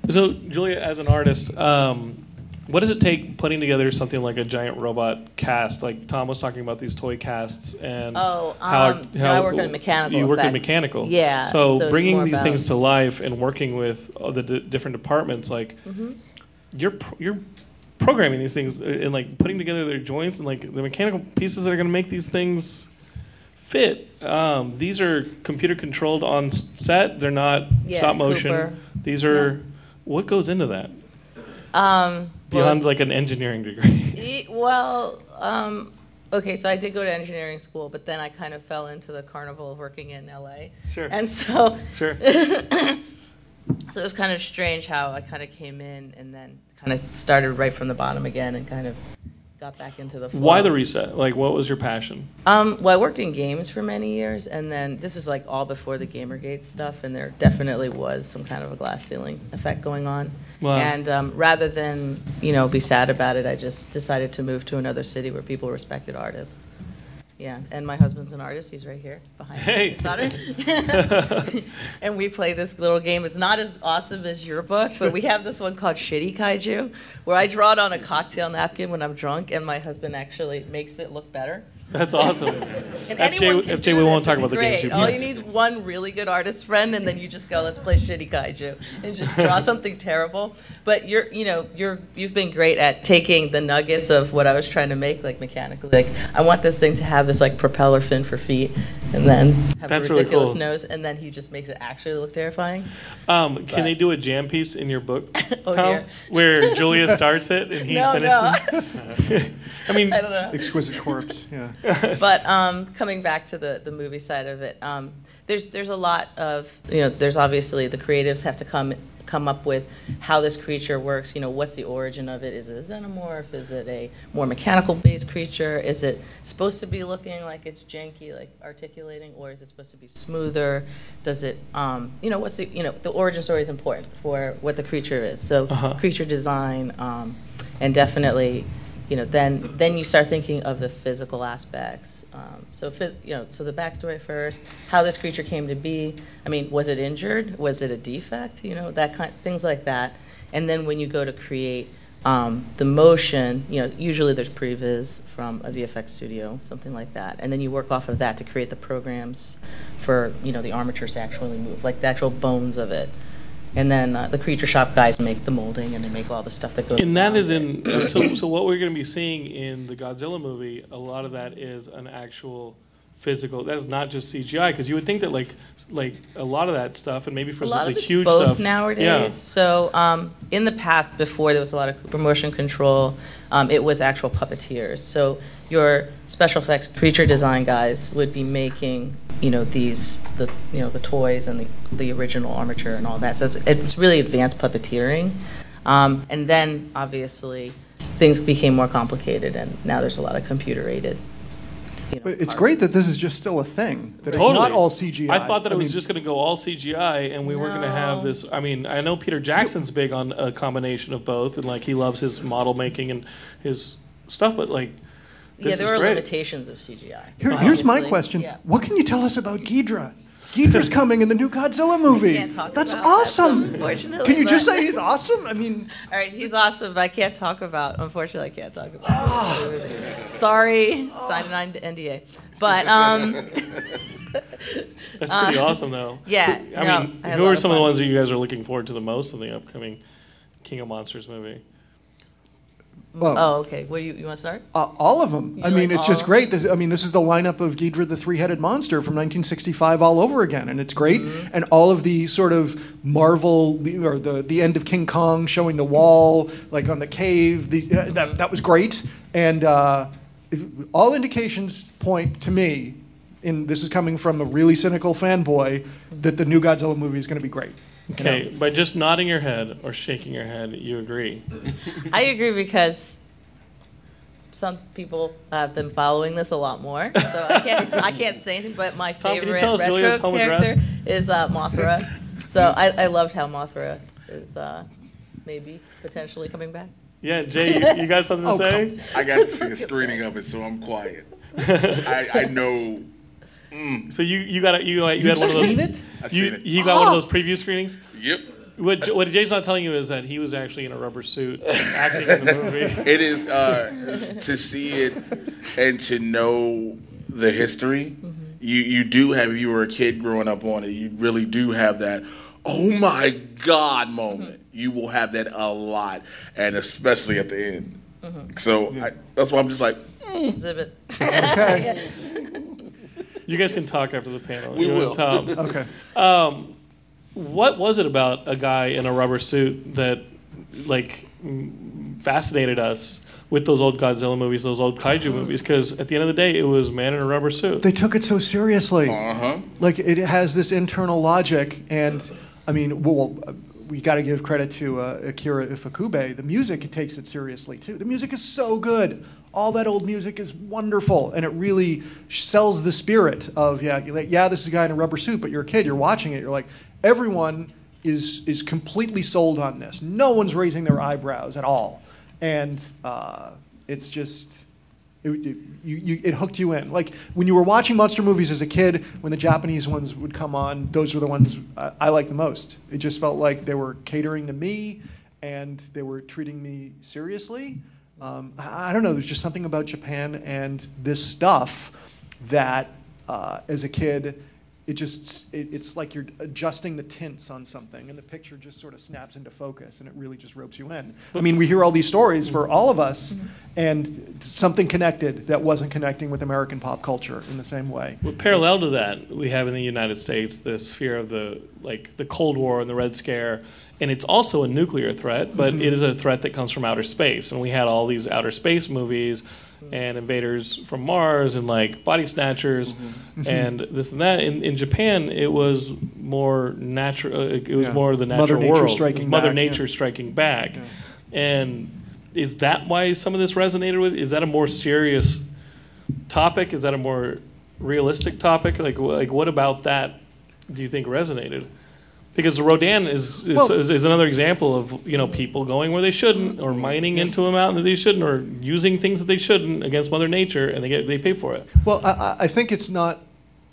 [SPEAKER 1] So, Julia, as an artist, um, what does it take putting together something like a giant robot cast? Like Tom was talking about these toy casts and
[SPEAKER 3] Oh,
[SPEAKER 1] how,
[SPEAKER 3] um, no, I work in mechanical
[SPEAKER 1] You work in mechanical,
[SPEAKER 3] Yeah,
[SPEAKER 1] So,
[SPEAKER 3] so
[SPEAKER 1] bringing these
[SPEAKER 3] about-
[SPEAKER 1] things to life and working with all the d- different departments, like
[SPEAKER 3] Mm-hmm.
[SPEAKER 1] you're pr- you're programming these things and like putting together their joints and like the mechanical pieces that are going to make these things fit. Um, these are computer controlled on set. They're not
[SPEAKER 3] Yeah,
[SPEAKER 1] stop motion.
[SPEAKER 3] Cooper.
[SPEAKER 1] These are what goes into that
[SPEAKER 3] Um,
[SPEAKER 1] beyond
[SPEAKER 3] it's-
[SPEAKER 1] like an engineering degree.
[SPEAKER 3] E- Well, um, okay, so I did go to engineering school, but then I kind of fell into the carnival of working in LA.
[SPEAKER 1] Sure.
[SPEAKER 3] And so,
[SPEAKER 1] Sure.
[SPEAKER 3] so it was kind of strange how I kind of came in and then kind of started right from the bottom again and kind of got back into the flow.
[SPEAKER 1] Why the reset? Like, what was your passion?
[SPEAKER 3] Um, well, I worked in games for many years, and then this is like all before the GamerGate stuff, and there definitely was some kind of a glass ceiling effect going on.
[SPEAKER 1] Wow.
[SPEAKER 3] And um, rather than you know be sad about it, I just decided to move to another city where people respected artists. Yeah, and my husband's an artist. He's right here behind
[SPEAKER 1] Hey.
[SPEAKER 3] me. His daughter. and we play this little game. It's not as awesome as your book, but we have this one called Shitty Kaiju, where I draw it on a cocktail napkin when I'm drunk, and my husband actually makes it look better.
[SPEAKER 1] That's awesome.
[SPEAKER 3] And
[SPEAKER 1] FJ,
[SPEAKER 3] can
[SPEAKER 1] FJ,
[SPEAKER 3] do
[SPEAKER 1] we won't talk
[SPEAKER 3] It's
[SPEAKER 1] about the game
[SPEAKER 3] great.
[SPEAKER 1] too
[SPEAKER 3] All you need is one really good artist friend, and then you just go, "Let's play shitty kaiju," and just draw something terrible. But you're, you know, you're you've been great at taking the nuggets of what I was trying to make, like mechanically. Like I want this thing to have this like propeller fin for feet, and then have
[SPEAKER 1] That's
[SPEAKER 3] a
[SPEAKER 1] really
[SPEAKER 3] ridiculous
[SPEAKER 1] cool.
[SPEAKER 3] nose, and then he just makes it actually look terrifying.
[SPEAKER 1] Um, can
[SPEAKER 3] But-
[SPEAKER 1] they do a jam piece in your book,
[SPEAKER 3] Oh,
[SPEAKER 1] Tom,
[SPEAKER 3] dear.
[SPEAKER 1] where Julia starts it and he
[SPEAKER 3] No, no.
[SPEAKER 1] finishes? I mean,
[SPEAKER 3] I don't know.
[SPEAKER 2] Exquisite corpse. Yeah.
[SPEAKER 3] but um, coming back to the, the movie side of it, um, there's there's a lot of you know there's obviously the creatives have to come come up with how this creature works. You know, what's the origin of it? Is it a xenomorph? Is it a more mechanical based creature? Is it supposed to be looking like it's janky, like articulating, or is it supposed to be smoother? Does it um, you know what's the you know the origin story is important for what the creature is. So
[SPEAKER 1] Uh-huh.
[SPEAKER 3] creature design um, and definitely you know, then then you start thinking of the physical aspects. Um, so, you know, so the backstory first, how this creature came to be. I mean, was it injured? Was it a defect? You know, that kind, things like that. And then when you go to create um, the motion, you know, usually there's previs from a VFX studio, something like that, and then you work off of that to create the programs for you know the armatures to actually move, like the actual bones of it. And then uh, the creature shop guys make the molding and they make all the stuff that goes.
[SPEAKER 1] and that
[SPEAKER 3] around
[SPEAKER 1] is
[SPEAKER 3] it.
[SPEAKER 1] in so so what we're going to be seeing in the Godzilla movie. A lot of that is an actual physical. That is not just CGI because you would think that like like a lot of that stuff and maybe for
[SPEAKER 3] a lot
[SPEAKER 1] of
[SPEAKER 3] of
[SPEAKER 1] the
[SPEAKER 3] it's
[SPEAKER 1] huge
[SPEAKER 3] both
[SPEAKER 1] stuff
[SPEAKER 3] nowadays.
[SPEAKER 1] Yeah.
[SPEAKER 3] So um, in the past, before there was a lot of motion control, um, it was actual puppeteers. So your special effects creature design guys would be making, you know, these the you know the toys and the, the original armature and all that. So it's, it's really advanced puppeteering. Um, and then obviously things became more complicated, and now there's a lot of computer aided. You know,
[SPEAKER 2] But it's
[SPEAKER 3] parts.
[SPEAKER 2] great that this is just still a thing. That
[SPEAKER 1] Totally.
[SPEAKER 2] it's not all CGI.
[SPEAKER 1] I thought that it was
[SPEAKER 2] mean,
[SPEAKER 1] just going to go all CGI, and we weren't going to have this. I mean, I know Peter Jackson's big on a combination of both, and like he loves his model making and his stuff, but like
[SPEAKER 3] Yeah,
[SPEAKER 1] there
[SPEAKER 3] there
[SPEAKER 1] is
[SPEAKER 3] are
[SPEAKER 1] great.
[SPEAKER 3] limitations of CGI.
[SPEAKER 2] Here, here's my question.
[SPEAKER 3] Yeah.
[SPEAKER 2] What can you tell us about Ghidorah? Ghidorah's coming in the new Godzilla movie.
[SPEAKER 3] can't talk
[SPEAKER 2] That's
[SPEAKER 3] about that,
[SPEAKER 2] awesome. Can you just say he's awesome? I mean,
[SPEAKER 3] All right, he's awesome, but I can't talk about. Unfortunately, I can't talk about.
[SPEAKER 2] Ah.
[SPEAKER 3] it. Sorry, signed an NDA. But um,
[SPEAKER 1] That's pretty
[SPEAKER 3] Uh,
[SPEAKER 1] awesome, though.
[SPEAKER 3] yeah,
[SPEAKER 1] I
[SPEAKER 3] no,
[SPEAKER 1] mean,
[SPEAKER 3] I
[SPEAKER 1] who are some of the ones that you guys are looking forward to the most in the upcoming King of Monsters movie?
[SPEAKER 2] Well,
[SPEAKER 3] oh, okay. What do you you want to start?
[SPEAKER 2] uh, all of them. I mean,
[SPEAKER 3] like
[SPEAKER 2] it's just great. This, I mean, this is the lineup of Ghidorah the three-headed monster from 1965 all over again, and it's great.
[SPEAKER 3] Mm-hmm.
[SPEAKER 2] And all of the sort of Marvel or the the end of King Kong showing the wall, like on the cave. The uh, that that was great. And uh, all indications point to me and this is coming from a really cynical fanboy, that the new Godzilla movie is going to be great. You know?
[SPEAKER 1] Okay, by just nodding your head or shaking your head, you agree.
[SPEAKER 3] I agree because some people have been following this a lot more, so I can't I can't say anything. But my
[SPEAKER 1] Tom,
[SPEAKER 3] favorite retro
[SPEAKER 1] Julia's home
[SPEAKER 3] character is uh, Mothra. So I, I loved how Mothra is uh, maybe potentially coming back.
[SPEAKER 1] Yeah, Jay, you, you got something to
[SPEAKER 2] Oh,
[SPEAKER 1] say?
[SPEAKER 4] I got to see a screening of it, so I'm quiet. I, I know. Mm.
[SPEAKER 1] So you you got a, you uh, you had one of those.
[SPEAKER 2] seen it?
[SPEAKER 4] I've
[SPEAKER 1] You
[SPEAKER 4] seen it.
[SPEAKER 1] you got one of oh. those preview screenings.
[SPEAKER 4] Yep.
[SPEAKER 1] What what Jay's not telling you is that he was actually in a rubber suit acting in the movie.
[SPEAKER 4] It is uh, to see it and to know the history. Mm-hmm. You you do have if you were a kid growing up on it, you really do have that. Oh my God! Moment. Mm-hmm. You will have that a lot, and especially at the end. Mm-hmm. So I, that's why I'm just like, mm.
[SPEAKER 3] Exhibit.
[SPEAKER 2] Okay.
[SPEAKER 1] You guys can talk after the panel.
[SPEAKER 4] We
[SPEAKER 1] You and
[SPEAKER 4] will.
[SPEAKER 1] Tom.
[SPEAKER 2] Okay.
[SPEAKER 1] Um, what was it about a guy in a rubber suit that like fascinated us with those old Godzilla movies, those old kaiju movies? Because at the end of the day, it was man in a rubber suit.
[SPEAKER 2] They took it so seriously.
[SPEAKER 4] uh huh.
[SPEAKER 2] like it has this internal logic and i mean well uh, we got to give credit to uh, akira ifukube the music it takes it seriously too the music is so good all that old music is wonderful and it really sells the spirit of yeah like, yeah this is a guy in a rubber suit but you're a kid you're watching it you're like everyone is is completely sold on this no one's raising their eyebrows at all and uh, it's just it, it, you, you, it hooked you in. Like when you were watching monster movies as a kid, when the Japanese ones would come on, those were the ones I, I liked the most. It just felt like they were catering to me and they were treating me seriously. Um, I, don't know, there's just something about Japan and this stuff that uh, as a kid, it just it, it's like you're adjusting the tints on something and the picture just sort of snaps into focus and it really just ropes you in. I mean we hear all these stories for all of us and something connected that wasn't connecting with american pop culture in the same way.
[SPEAKER 1] Well, parallel to that, we have in the United States this fear of the like the Cold War and the Red Scare, and it's also a nuclear threat, but mm-hmm. it is a threat that comes from outer space. And we had all these outer space movies, and invaders from Mars, and like body snatchers, mm-hmm. Mm-hmm. and this and that. In, in Japan, it was more natural. uh, It was
[SPEAKER 2] Yeah.
[SPEAKER 1] more the
[SPEAKER 2] Mother
[SPEAKER 1] natural
[SPEAKER 2] Nature
[SPEAKER 1] world. It
[SPEAKER 2] striking
[SPEAKER 1] was Mother
[SPEAKER 2] back, yeah.
[SPEAKER 1] Nature striking back, and is that why some of this resonated with? Is that a more serious topic? Is that a more realistic topic? Like, like what about that do you think resonated? Because Rodan is is,
[SPEAKER 2] Well-
[SPEAKER 1] is is another example of you know people going where they shouldn't, or mining into a mountain that they shouldn't, or using things that they shouldn't against Mother Nature, and they get they pay for it.
[SPEAKER 2] Well, I- I, I think it's not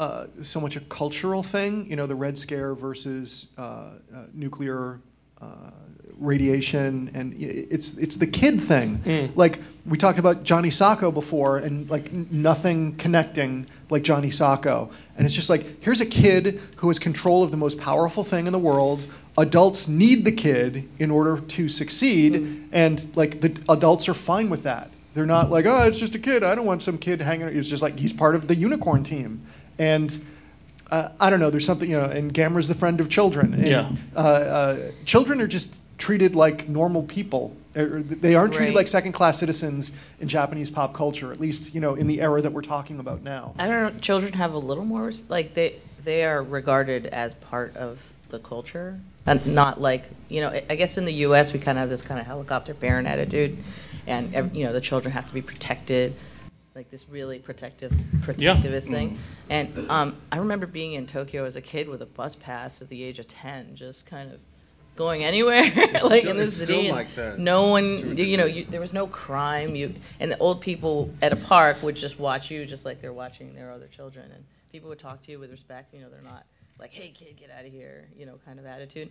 [SPEAKER 2] uh, so much a cultural thing, you know, the Red Scare versus uh, uh, nuclear uh, radiation, and it's it's the kid thing. Like we talked about Johnny Sokko before, and like nothing connecting like Johnny Sokko, and it's just like here's a kid who has control of the most powerful thing in the world. Adults need the kid in order to succeed, and like the adults are fine with that. They're not like, oh, it's just a kid. I don't want some kid hanging. It's just like he's part of the unicorn team, and uh, I don't know. There's something, you know. And Gamera's the friend of children. And,
[SPEAKER 1] Yeah.
[SPEAKER 2] Uh, uh, children are just treated like normal people. They aren't treated
[SPEAKER 3] Right.
[SPEAKER 2] like second-class citizens in Japanese pop culture. At least, you know, in the era that we're talking about now.
[SPEAKER 3] I don't know. Children have a little more like they they are regarded as part of the culture, and not like you know. I- I guess in the U.S. we kind of have this kind of helicopter parent attitude, and you know the children have to be protected, like this really protective protectivist thing. And um, I remember being in Tokyo as a kid with a bus pass at the age of ten, just kind of going anywhere like
[SPEAKER 5] still-
[SPEAKER 3] in the
[SPEAKER 5] it's
[SPEAKER 3] city.
[SPEAKER 5] still like that.
[SPEAKER 3] No one, you know, you, there was no crime. You and the old people at a park would just watch you, just like they're watching their other children, and people would talk to you with respect. You know, they're not like, "Hey, kid, get out of here," you know, kind of attitude.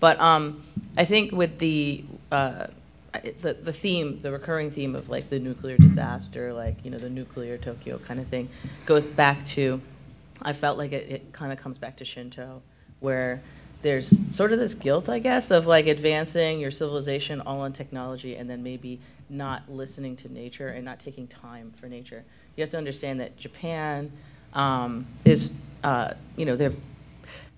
[SPEAKER 3] But um, I think with the uh, The the theme, the recurring theme of like the nuclear disaster, like you know, the nuclear Tokyo kind of thing, goes back to. I felt like it, it kind of comes back to Shinto, where there's sort of this guilt, I guess, of like advancing your civilization all on technology and then maybe not listening to nature and not taking time for nature. You have to understand that Japan um, is, uh, you know, they're,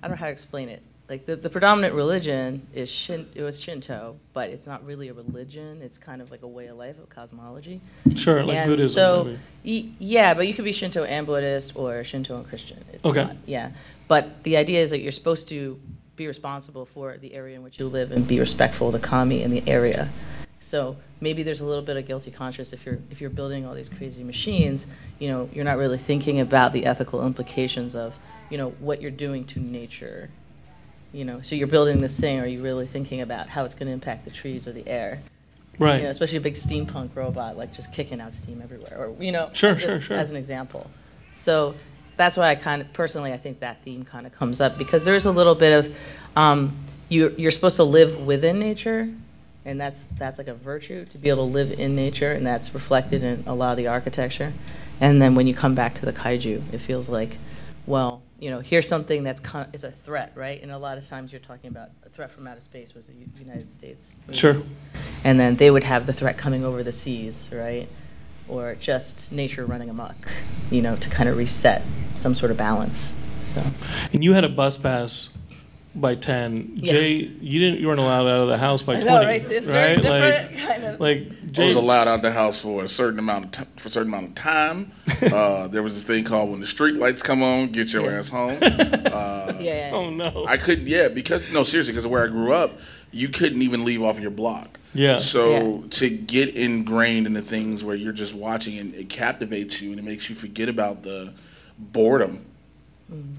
[SPEAKER 3] I don't know how to explain it. Like the, the predominant religion is Shin, it was Shinto, but it's not really a religion. It's kind of like a way of life, a cosmology.
[SPEAKER 1] Sure, like
[SPEAKER 3] and
[SPEAKER 1] Buddhism.
[SPEAKER 3] So, y- yeah, but you could be Shinto and Buddhist or Shinto and Christian. It's
[SPEAKER 1] Okay.
[SPEAKER 3] Not, yeah, but the idea is that you're supposed to be responsible for the area in which you live and be respectful of the kami in the area. So maybe there's a little bit of guilty conscience if you're if you're building all these crazy machines. You know, you're not really thinking about the ethical implications of you know what you're doing to nature. You know, so you're building this thing. Are you really thinking about how it's going to impact the trees or the air?
[SPEAKER 1] Right.
[SPEAKER 3] You know, especially a big steampunk robot, like just kicking out steam everywhere, or you know,
[SPEAKER 1] Sure,
[SPEAKER 3] just
[SPEAKER 1] sure, sure.
[SPEAKER 3] As an example, so that's why I kind of personally I think that theme kind of comes up because there's a little bit of um, you you're supposed to live within nature, and that's that's like a virtue to be able to live in nature, and that's reflected in a lot of the architecture. And then when you come back to the kaiju, it feels like, well, you know, here's something that's kind is a threat, right? And a lot of times you're talking about a threat from outer space was the U- United States.
[SPEAKER 1] Sure.
[SPEAKER 3] And then they would have the threat coming over the seas, right? Or just nature running amok, you know, to kind of reset some sort of balance. So
[SPEAKER 1] And you had a bus pass by ten.
[SPEAKER 3] Yeah.
[SPEAKER 1] Jay, you didn't. You weren't allowed out of the house by
[SPEAKER 3] I
[SPEAKER 1] twenty.
[SPEAKER 3] know, right? It's very different,
[SPEAKER 1] Like,
[SPEAKER 3] kind of.
[SPEAKER 1] like
[SPEAKER 4] I
[SPEAKER 1] Jay.
[SPEAKER 4] was allowed out of the house for a certain amount of t- for a certain amount of time. uh, there was this thing called when the street lights come on, get your ass home. Uh,
[SPEAKER 3] yeah, yeah.
[SPEAKER 1] Oh no.
[SPEAKER 4] I couldn't, yeah, because no, seriously, because of where I grew up, you couldn't even leave off your block.
[SPEAKER 1] Yeah.
[SPEAKER 4] So to get ingrained into things where you're just watching and it captivates you and it makes you forget about the boredom.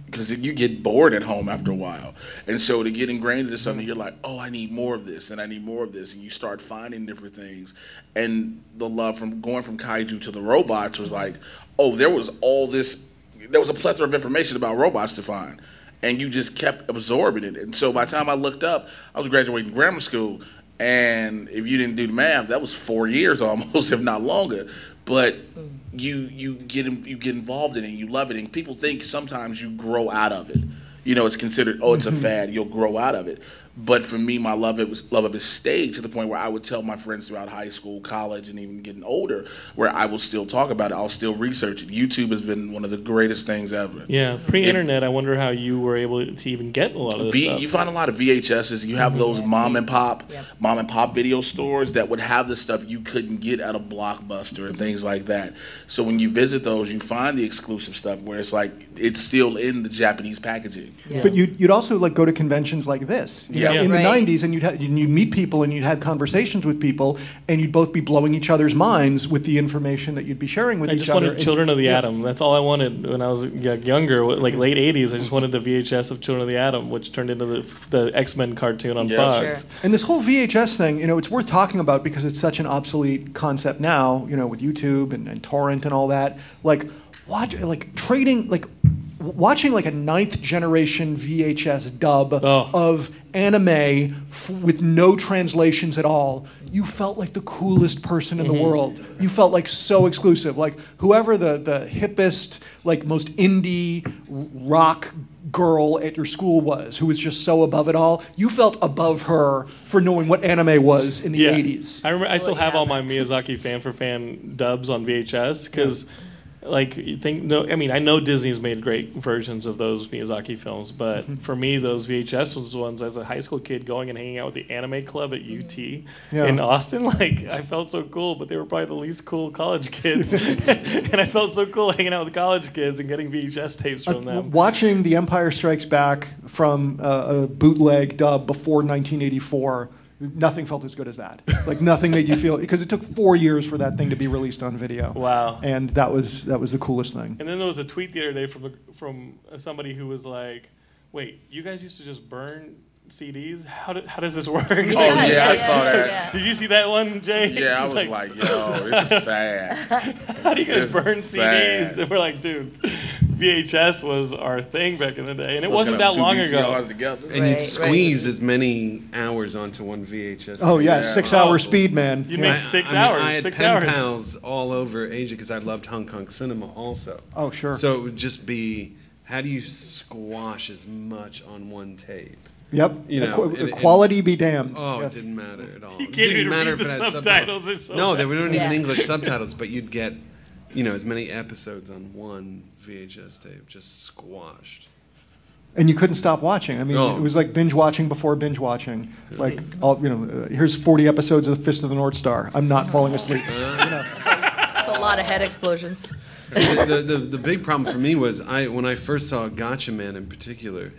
[SPEAKER 4] Because you get bored at home after a while. And so to get ingrained into something, you're like, oh, I need more of this and I need more of this. And you start finding different things. And the love from going from kaiju to the robots was like, oh, there was all this, there was a plethora of information about robots to find. And you just kept absorbing it. And so by the time I looked up, I was graduating grammar school. And if you didn't do the math, that was four years almost, if not longer. But mm. You you get you get involved in it, and you love it, and people think sometimes you grow out of it. You know, it's considered oh, it's a mm-hmm. fad. You'll grow out of it. But for me, my love it was love of it stayed to the point where I would tell my friends throughout high school, college, and even getting older, where I will still talk about it. I'll still research it. YouTube has been one of the greatest things ever.
[SPEAKER 1] yeah, pre-internet. I wonder how you were able to even get a lot of this
[SPEAKER 4] V,
[SPEAKER 1] stuff.
[SPEAKER 4] you find a lot of VHSs. You have mm-hmm. those
[SPEAKER 3] Yeah,
[SPEAKER 4] mom and pop,
[SPEAKER 3] Yep.
[SPEAKER 4] mom and pop video stores that would have the stuff you couldn't get at a blockbuster and things like that. So when you visit those, you find the exclusive stuff where it's like it's still in the Japanese packaging.
[SPEAKER 3] Yeah.
[SPEAKER 2] But you'd, you'd also like go to conventions like this, you
[SPEAKER 4] Yeah.
[SPEAKER 2] know, in the
[SPEAKER 3] Right.
[SPEAKER 2] '90s, and you'd ha- you'd meet people and you'd have conversations with people, and you'd both be blowing each other's minds with the information that you'd be sharing with
[SPEAKER 1] I
[SPEAKER 2] each
[SPEAKER 1] just
[SPEAKER 2] other.
[SPEAKER 1] wanted Children of the
[SPEAKER 2] Yeah.
[SPEAKER 1] Atom. That's all I wanted when I was younger, like late '80s. I just wanted the VHS of Children of the Atom, which turned into the, the X Men cartoon on
[SPEAKER 4] Yeah.
[SPEAKER 1] Fox.
[SPEAKER 3] Sure.
[SPEAKER 2] And this whole VHS thing, you know, it's worth talking about because it's such an obsolete concept now, you know, with YouTube and, and torrent and all that. Like, watch, like trading, like w- watching like a ninth generation VHS dub
[SPEAKER 1] Oh.
[SPEAKER 2] of anime f- with no translations at all. You felt like the coolest person in the mm-hmm. world. You felt like so exclusive. Like whoever the the hippest, like most indie rock girl at your school was, who was just so above it all. You felt above her for knowing what anime was in the
[SPEAKER 1] Yeah.
[SPEAKER 2] 80s.
[SPEAKER 1] I remember. I still have all my Miyazaki fan for fan dubs on VHS because, like, you think no. I mean, I know Disney's made great versions of those Miyazaki films, but
[SPEAKER 2] Mm-hmm.
[SPEAKER 1] for me, those VHS was ones as a high school kid going and hanging out with the anime club at UT
[SPEAKER 2] Yeah.
[SPEAKER 1] in Austin. Like, I felt so cool, but they were probably the least cool college kids, and I felt so cool hanging out with college kids and getting VHS tapes from
[SPEAKER 2] Uh,
[SPEAKER 1] them.
[SPEAKER 2] watching The Empire Strikes Back from uh, a bootleg dub before 1984, nothing felt as good as that. Like nothing made you feel because it took four years for that thing to be released on video.
[SPEAKER 1] Wow.
[SPEAKER 2] And that was that was the coolest thing.
[SPEAKER 1] And then there was a tweet the other day from from somebody who was like, "Wait, you guys used to just burn CDs? How did, how does this work?"
[SPEAKER 4] Oh yeah, I saw that.
[SPEAKER 3] yeah.
[SPEAKER 1] Did you see that one, Jay?
[SPEAKER 4] Yeah, I was like, yo, this is sad.
[SPEAKER 1] how do you guys
[SPEAKER 4] this
[SPEAKER 1] burn
[SPEAKER 4] is
[SPEAKER 1] CDs?
[SPEAKER 4] sad.
[SPEAKER 1] And we're like, dude, VHS was our thing back in the day, and it wasn't that long
[SPEAKER 4] VCRs
[SPEAKER 1] ago.
[SPEAKER 4] Together.
[SPEAKER 5] And you'd
[SPEAKER 3] Right,
[SPEAKER 5] squeeze
[SPEAKER 3] right.
[SPEAKER 5] as many hours onto one VHS.
[SPEAKER 2] Oh yeah,
[SPEAKER 4] Yeah.
[SPEAKER 2] six hour
[SPEAKER 5] Oh.
[SPEAKER 2] speed, man.
[SPEAKER 1] You
[SPEAKER 2] Yeah.
[SPEAKER 1] make six
[SPEAKER 5] I mean,
[SPEAKER 1] hours,
[SPEAKER 5] I had
[SPEAKER 1] six
[SPEAKER 5] pen
[SPEAKER 1] hours.
[SPEAKER 5] pals all over Asia because I loved Hong Kong cinema also.
[SPEAKER 2] Oh sure.
[SPEAKER 5] So it would just be, how do you squash as much on one tape?
[SPEAKER 2] yep.
[SPEAKER 5] you know,
[SPEAKER 2] qu-
[SPEAKER 5] and-
[SPEAKER 2] the
[SPEAKER 5] and-
[SPEAKER 2] quality be damned.
[SPEAKER 5] Oh,
[SPEAKER 2] Yes.
[SPEAKER 5] it didn't matter at all.
[SPEAKER 1] You can't
[SPEAKER 5] didn't
[SPEAKER 1] even
[SPEAKER 5] matter
[SPEAKER 1] read
[SPEAKER 5] if
[SPEAKER 1] the
[SPEAKER 5] it had
[SPEAKER 1] subtitles, it's so
[SPEAKER 5] no, they
[SPEAKER 1] bad.
[SPEAKER 5] weren't
[SPEAKER 3] Yeah.
[SPEAKER 5] even English subtitles, but you'd get, you know, as many episodes on one VHS tape, just squashed.
[SPEAKER 2] and you couldn't stop watching. I mean,
[SPEAKER 5] No.
[SPEAKER 2] it was like binge watching before binge watching. Like, all, you know, uh, here's 40 episodes of The Fist of the North Star. I'm not falling asleep. you know.
[SPEAKER 3] It's a lot of head explosions.
[SPEAKER 5] the, the, the, the big problem for me was I when I first saw Gatchaman in particular,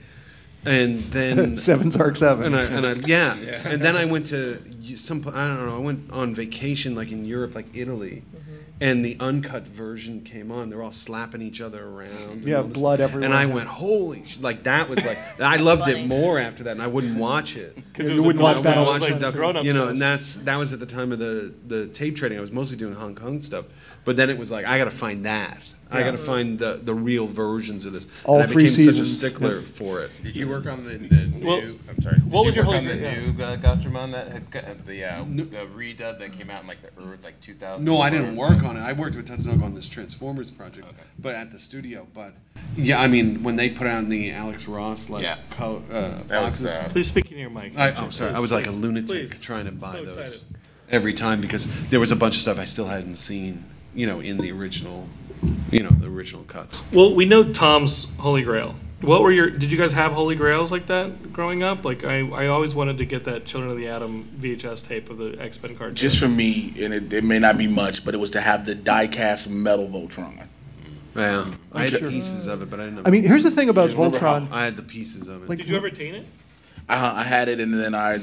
[SPEAKER 5] and then
[SPEAKER 2] Seven Zark Seven.
[SPEAKER 5] and I, and I yeah. and then I went to some pl- I don't know I went on vacation like in Europe like Italy, mm-hmm. and the uncut version came on. They're all slapping each other around. and
[SPEAKER 2] Yeah,
[SPEAKER 5] all this-
[SPEAKER 2] blood everywhere.
[SPEAKER 5] And I went holy sh-, like that was like I loved
[SPEAKER 3] funny.
[SPEAKER 5] it more after that, and I wouldn't watch it.
[SPEAKER 1] Because
[SPEAKER 2] You wouldn't watch
[SPEAKER 5] I
[SPEAKER 2] Battle
[SPEAKER 5] wouldn't
[SPEAKER 2] of
[SPEAKER 5] watch
[SPEAKER 2] the
[SPEAKER 5] it,
[SPEAKER 2] Sexes.
[SPEAKER 1] grown-up
[SPEAKER 5] you know,
[SPEAKER 1] stuff.
[SPEAKER 5] and that's that was at the time of the the tape trading. I was mostly doing Hong Kong stuff, but then it was like I got to find that. I got to find the the real versions of this.
[SPEAKER 2] All
[SPEAKER 5] and I
[SPEAKER 2] three
[SPEAKER 5] became
[SPEAKER 2] seasons.
[SPEAKER 5] Such a stickler for it.
[SPEAKER 6] Did you work on the, the new? I'm sorry. Did
[SPEAKER 1] what
[SPEAKER 6] you
[SPEAKER 1] was your
[SPEAKER 6] work
[SPEAKER 1] holy
[SPEAKER 6] on the
[SPEAKER 1] grail?
[SPEAKER 6] new uh, Gatchaman that had got, the uh, the redub that came out in like the earth like 2000?
[SPEAKER 5] No, I didn't work on it. I worked with Tatsunoko on this Transformers project,
[SPEAKER 6] Okay.
[SPEAKER 5] but at the studio. But yeah, I mean, when they put out the Alex Ross like
[SPEAKER 6] Yeah.
[SPEAKER 5] co- uh,
[SPEAKER 6] That was,
[SPEAKER 5] boxes,
[SPEAKER 6] uh,
[SPEAKER 1] Please speak into your mic.
[SPEAKER 5] I, oh, sorry. I was like a lunatic
[SPEAKER 1] please.
[SPEAKER 5] trying to buy
[SPEAKER 1] So
[SPEAKER 5] those
[SPEAKER 1] excited.
[SPEAKER 5] every time because there was a bunch of stuff I still hadn't seen, you know, in the original, you know, the original cuts.
[SPEAKER 1] Well, we know Tom's Holy Grail. What were your? Did you guys have Holy Grails like that growing up? Like I, I always wanted to get that Children of the Atom VHS tape of the X Men cartoon.
[SPEAKER 4] Just for me, and it, it may not be much, but it was to have the die-cast metal Voltron.
[SPEAKER 5] Yeah, I had
[SPEAKER 2] sure.
[SPEAKER 5] the pieces of it, but I didn't. Have
[SPEAKER 2] I mean, here's the thing about
[SPEAKER 4] You remember
[SPEAKER 2] Voltron.
[SPEAKER 5] I had the pieces of it.
[SPEAKER 2] Like-
[SPEAKER 1] Did you ever attain it?
[SPEAKER 4] I, I had it, and then I,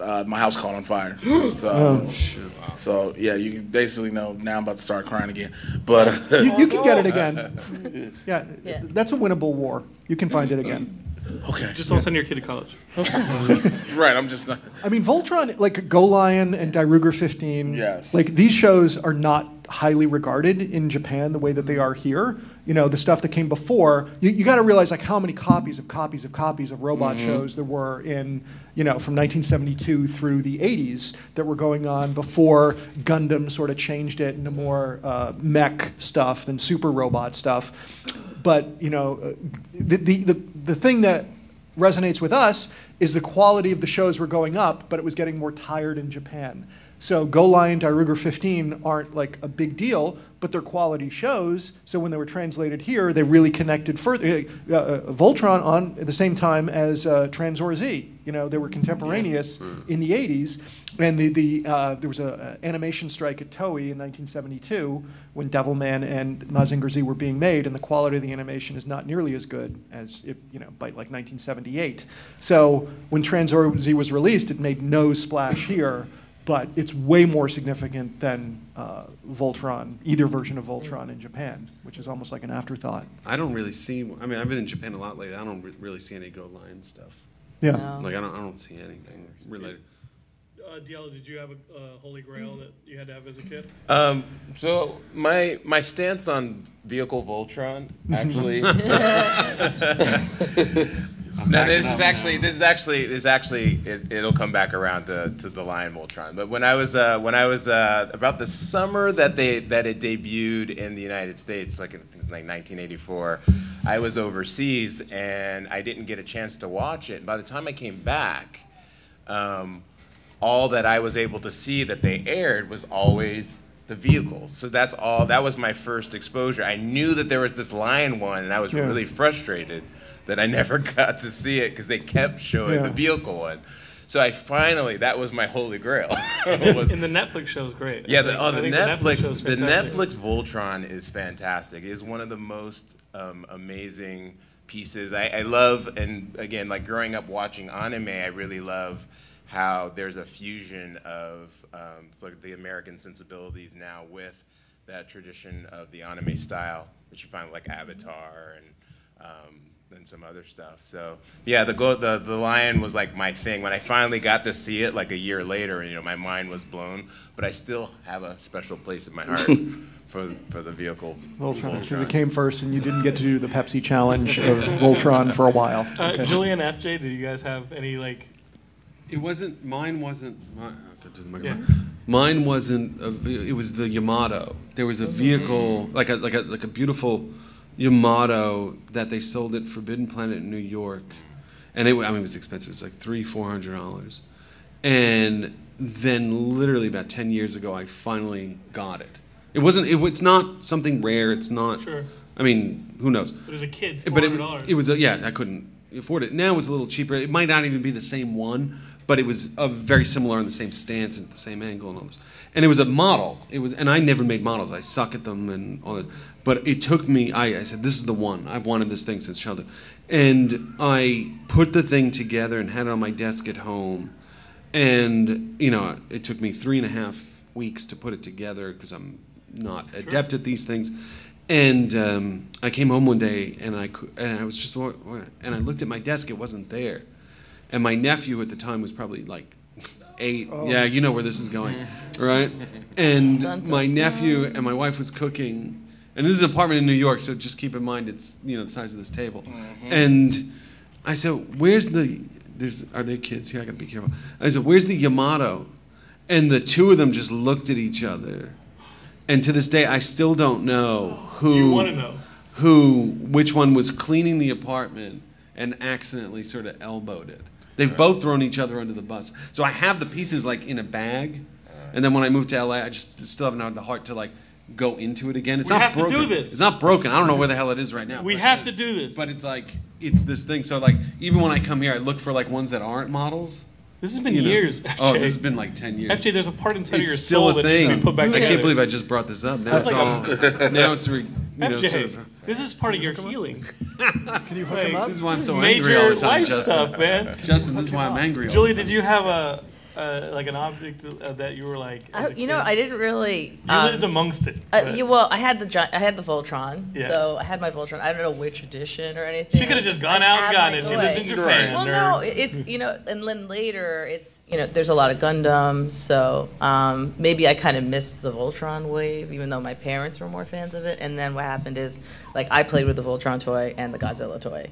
[SPEAKER 4] uh, my house caught on fire. So,
[SPEAKER 2] Oh.
[SPEAKER 4] so yeah, you basically know now I'm about to start crying again. But
[SPEAKER 2] You, you can get it again. Yeah,
[SPEAKER 3] Yeah.
[SPEAKER 2] that's a winnable war. You can find it again.
[SPEAKER 4] Okay,
[SPEAKER 1] Just don't send your kid to college.
[SPEAKER 4] right. I'm just not.
[SPEAKER 2] I mean, Voltron, like Go Lion and Dairugger 15,
[SPEAKER 4] Yes.
[SPEAKER 2] like these shows are not highly regarded in Japan the way that they are here. You know, the stuff that came before, you, you got to realize like how many copies of copies of copies of robot shows there were in, you know, from 1972 through the 80s that were going on before Gundam sort of changed it into more uh, mech stuff than super robot stuff. But, you know, uh, the, the, the, the thing that resonates with us is the quality of the shows were going up, but it was getting more tired in Japan. So Go Lion, Dairugger 15 aren't like a big deal, but they're quality shows. So when they were translated here, they really connected further. Uh, uh, Voltron on at the same time as uh, Tranzor Z. You know, they were contemporaneous in the 80s. And the, the, uh, there was an animation strike at Toei in 1972 when Devilman and Mazinger Z were being made, and the quality of the animation is not nearly as good as it, you know, by like 1978. So when Tranzor Z was released, it made no splash here, but it's way more significant than uh, Voltron, either version of Voltron in Japan, which is almost like an afterthought.
[SPEAKER 5] I don't really see. I mean, I've been in Japan a lot lately. I don't re- really see any Go Lion stuff.
[SPEAKER 2] Yeah.
[SPEAKER 3] No.
[SPEAKER 5] Like I don't. I don't see anything related.
[SPEAKER 1] Uh, Diallo, did you have a uh, Holy Grail that you had to have as a kid?
[SPEAKER 6] Um, so my my stance on vehicle Voltron actually. no, this is actually this is actually this is actually it, it'll come back around to, to the Lion Voltron. But when I was uh, when I was uh, about the summer that they that it debuted in the United States, like it was like 1984, I was overseas and I didn't get a chance to watch it. By the time I came back. Um, all that I was able to see that they aired was always the vehicle. So that's all. That was my first exposure. I knew that there was this lion one, and I was
[SPEAKER 2] Yeah.
[SPEAKER 6] really frustrated that I never got to see it because they kept showing
[SPEAKER 2] Yeah.
[SPEAKER 6] the vehicle one. So I finally, that was my holy grail. was-
[SPEAKER 1] And the Netflix show is great.
[SPEAKER 6] yeah,
[SPEAKER 1] I
[SPEAKER 6] the,
[SPEAKER 1] think-
[SPEAKER 6] oh,
[SPEAKER 1] I
[SPEAKER 6] the Netflix, the. Netflix Voltron is fantastic. It is one of the most um, amazing pieces. I, I love, and again, like growing up watching anime, I really love how there's a fusion of um, sort of the American sensibilities now with that tradition of the anime style that you find like Avatar and. Um, and some other stuff. So yeah, the go the the lion was like my thing. When I finally got to see it, like a year later, and you know, my mind was blown. But I still have a special place in my heart for for the vehicle.
[SPEAKER 2] Voltron. Because it came first, and you didn't get to do the Pepsi challenge of Voltron for a while.
[SPEAKER 1] Uh,
[SPEAKER 2] Okay.
[SPEAKER 1] Julian FJ, did you guys have any like?
[SPEAKER 5] It wasn't. Mine wasn't. My, God, did the
[SPEAKER 1] Yeah.
[SPEAKER 5] Mine wasn't. A, it was the Yamato. There was a vehicle, like a like a like a beautiful Yamato that they sold at Forbidden Planet in New York, and it. I mean, it was expensive. It was like three, four hundred dollars, and then literally about ten years ago, I finally got it. It wasn't. It, it's not something rare. It's not.
[SPEAKER 1] Sure.
[SPEAKER 5] I mean, who knows?
[SPEAKER 1] But as a kid,
[SPEAKER 5] But it,
[SPEAKER 1] $400.
[SPEAKER 5] it was. A, yeah, I couldn't. afford it. Now it's a little cheaper. It might not even be the same one, but it was very similar in the same stance and the same angle and all this. And it was a model. It was, and I never made models. I suck at them and all that. But it took me. I, I said, "This is the one. I've wanted this thing since childhood." And I put the thing together and had it on my desk at home. And you know, it took me three and a half weeks to put it together because I'm not adept at these things. And um, I came home one day and I and I was just and I looked at my desk. It wasn't there. And my nephew at the time was probably like eight. Yeah, you know where this is going, right? And
[SPEAKER 3] Dun, dun,
[SPEAKER 5] my
[SPEAKER 3] dun.
[SPEAKER 5] nephew and my wife was cooking. And this is an apartment in New York, so just keep in mind it's you know the size of this table. And I said, "Where's the? There's are there kids here? I gotta be careful." I said, "Where's the Yamato?" And the two of them just looked at each other. And to this day, I still don't know who
[SPEAKER 1] You want to know?
[SPEAKER 5] who which one was cleaning the apartment and accidentally sort of elbowed it. They've both thrown each other under the bus. So I have the pieces like in a bag, and then when I moved to LA, I just still haven't had the heart to like go into it again. It's
[SPEAKER 1] We
[SPEAKER 5] not
[SPEAKER 1] have to do
[SPEAKER 5] broken.
[SPEAKER 1] this.
[SPEAKER 5] It's not broken. I don't know where the hell it is right now.
[SPEAKER 1] We
[SPEAKER 5] but-
[SPEAKER 1] have to do this.
[SPEAKER 5] But it's like it's this thing. So like even when I come here, I look for like ones that aren't models.
[SPEAKER 1] this has been
[SPEAKER 5] you know.
[SPEAKER 1] years.
[SPEAKER 5] Oh, this has been like ten years.
[SPEAKER 1] FJ, there's a part inside of
[SPEAKER 5] It's
[SPEAKER 1] your
[SPEAKER 5] still
[SPEAKER 1] soul
[SPEAKER 5] a
[SPEAKER 1] that needs to be put back
[SPEAKER 5] I
[SPEAKER 1] together.
[SPEAKER 5] can't believe I just brought this up. Now
[SPEAKER 1] That's
[SPEAKER 5] it's
[SPEAKER 1] like
[SPEAKER 5] all. now it's re, you know,
[SPEAKER 1] FJ,
[SPEAKER 5] sort of.
[SPEAKER 1] This is part of your healing.
[SPEAKER 2] Can you hook
[SPEAKER 1] Like,
[SPEAKER 2] him up?
[SPEAKER 5] This is why I'm so
[SPEAKER 1] Major
[SPEAKER 5] angry all the time,
[SPEAKER 1] life
[SPEAKER 5] Justin.
[SPEAKER 1] stuff, man.
[SPEAKER 5] Justin, this is why I'm angry. all
[SPEAKER 1] Julie,
[SPEAKER 5] the
[SPEAKER 1] did you have a uh, like an object uh, that you were like?
[SPEAKER 3] I, you know. I didn't really.
[SPEAKER 1] You
[SPEAKER 3] um,
[SPEAKER 1] lived amongst it.
[SPEAKER 3] Uh, yeah, well, I had the gi- I had the Voltron,
[SPEAKER 1] Yeah.
[SPEAKER 3] so I had my Voltron. I don't know which edition or anything.
[SPEAKER 1] she could have just gone out and gotten it. She lived in Japan.
[SPEAKER 3] Well,
[SPEAKER 1] nerds.
[SPEAKER 3] no, it's you know, and then later it's you know, there's a lot of Gundam, so um, maybe I kind of missed the Voltron wave, even though my parents were more fans of it. And then what happened is, like, I played with the Voltron toy and the Godzilla toy,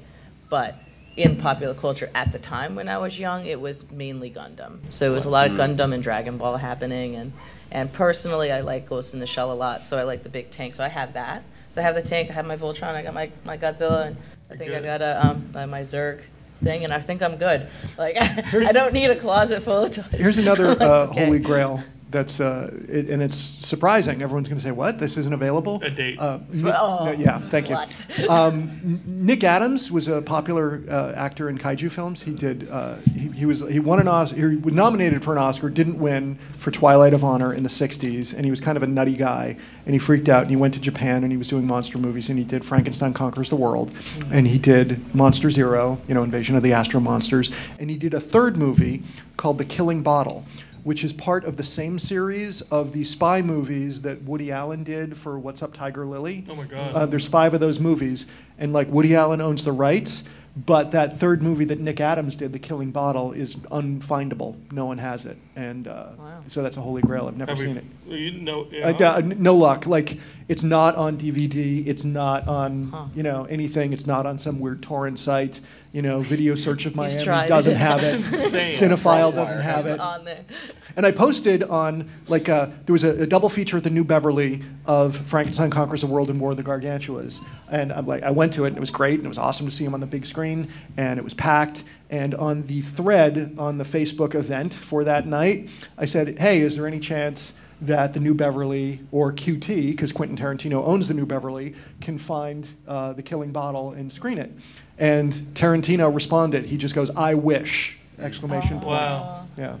[SPEAKER 3] but in popular culture at the time when I was young, it was mainly Gundam. So it was a lot of Gundam and Dragon Ball happening, and and personally, I like Ghost in the Shell a lot, so I like the big tank. So I have that. So I have the tank. I have my Voltron. I got my, my Godzilla, and I think I got a um my Zerg thing, and I think I'm good. Like I don't need a closet full of toys.
[SPEAKER 2] Here's another uh,
[SPEAKER 3] okay.
[SPEAKER 2] holy grail that's uh, it, and it's surprising. Everyone's going to say, "What? This isn't available?"
[SPEAKER 1] A date.
[SPEAKER 2] Uh, Ni-
[SPEAKER 3] Oh,
[SPEAKER 2] no, yeah, thank you.
[SPEAKER 3] what?
[SPEAKER 2] Um, Nick Adams was a popular uh, actor in kaiju films. He did. Uh, he, he was. He won an Oscar. He was nominated for an Oscar. Didn't win for Twilight of Honor in the '60s. And he was kind of a nutty guy. And he freaked out. And he went to Japan. And he was doing monster movies. And he did Frankenstein Conquers the World. And he did Monster Zero. You know, Invasion of the Astro Monsters. And he did a third movie called The Killing Bottle which is part of the same series of the spy movies that Woody Allen did for What's Up Tiger Lily.
[SPEAKER 1] Oh my God.
[SPEAKER 2] Uh, there's five of those movies, and like Woody Allen owns the rights, but that third movie that Nick Adams did, The Killing Bottle, is unfindable. No one has it, and uh,
[SPEAKER 3] Wow.
[SPEAKER 2] so that's a holy grail. I've never
[SPEAKER 1] Have we-
[SPEAKER 2] seen it.
[SPEAKER 1] You know,
[SPEAKER 2] Uh, yeah, n- no luck. Like it's not on DVD. It's not on
[SPEAKER 3] Huh.
[SPEAKER 2] you know anything. It's not on some weird torrent site. You know, Video Search of Miami doesn't have it. Cinephile doesn't have it. And I posted on like uh, there was a, a double feature at the New Beverly of Frankenstein Conquers the World and War of the Gargantuas, and I'm like I went to it and it was great and it was awesome to see him on the big screen and it was packed. And on the thread on the Facebook event for that night, I said, "Hey, is there any chance?" That the New Beverly or QT, because Quentin Tarantino owns the New Beverly, can find uh, the Killing Bottle and screen it. And Tarantino responded. He just goes, "I wish!" Exclamation point.
[SPEAKER 1] Wow.
[SPEAKER 2] Yeah.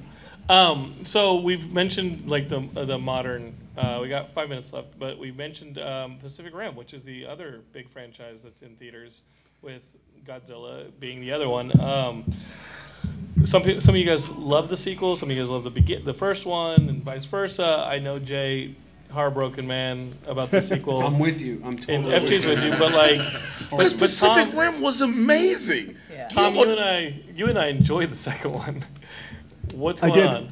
[SPEAKER 1] Um, so we've mentioned like the uh, the modern. Uh, we got five minutes left, but we mentioned um, Pacific Rim, which is the other big franchise that's in theaters, with Godzilla being the other one. Um, some people, some of you guys love the sequel. Some of you guys love the begin, the first one, and vice versa. I know Jay, heartbroken man about the sequel.
[SPEAKER 5] I'm with you. I'm totally.
[SPEAKER 1] and
[SPEAKER 5] totally
[SPEAKER 1] FJ's with you, but like, but, but
[SPEAKER 4] Pacific
[SPEAKER 1] Tom,
[SPEAKER 4] Rim was amazing.
[SPEAKER 3] Yeah.
[SPEAKER 1] Tom, you and I, you and I enjoyed the second one. What's
[SPEAKER 2] I
[SPEAKER 1] going
[SPEAKER 2] did.
[SPEAKER 1] on?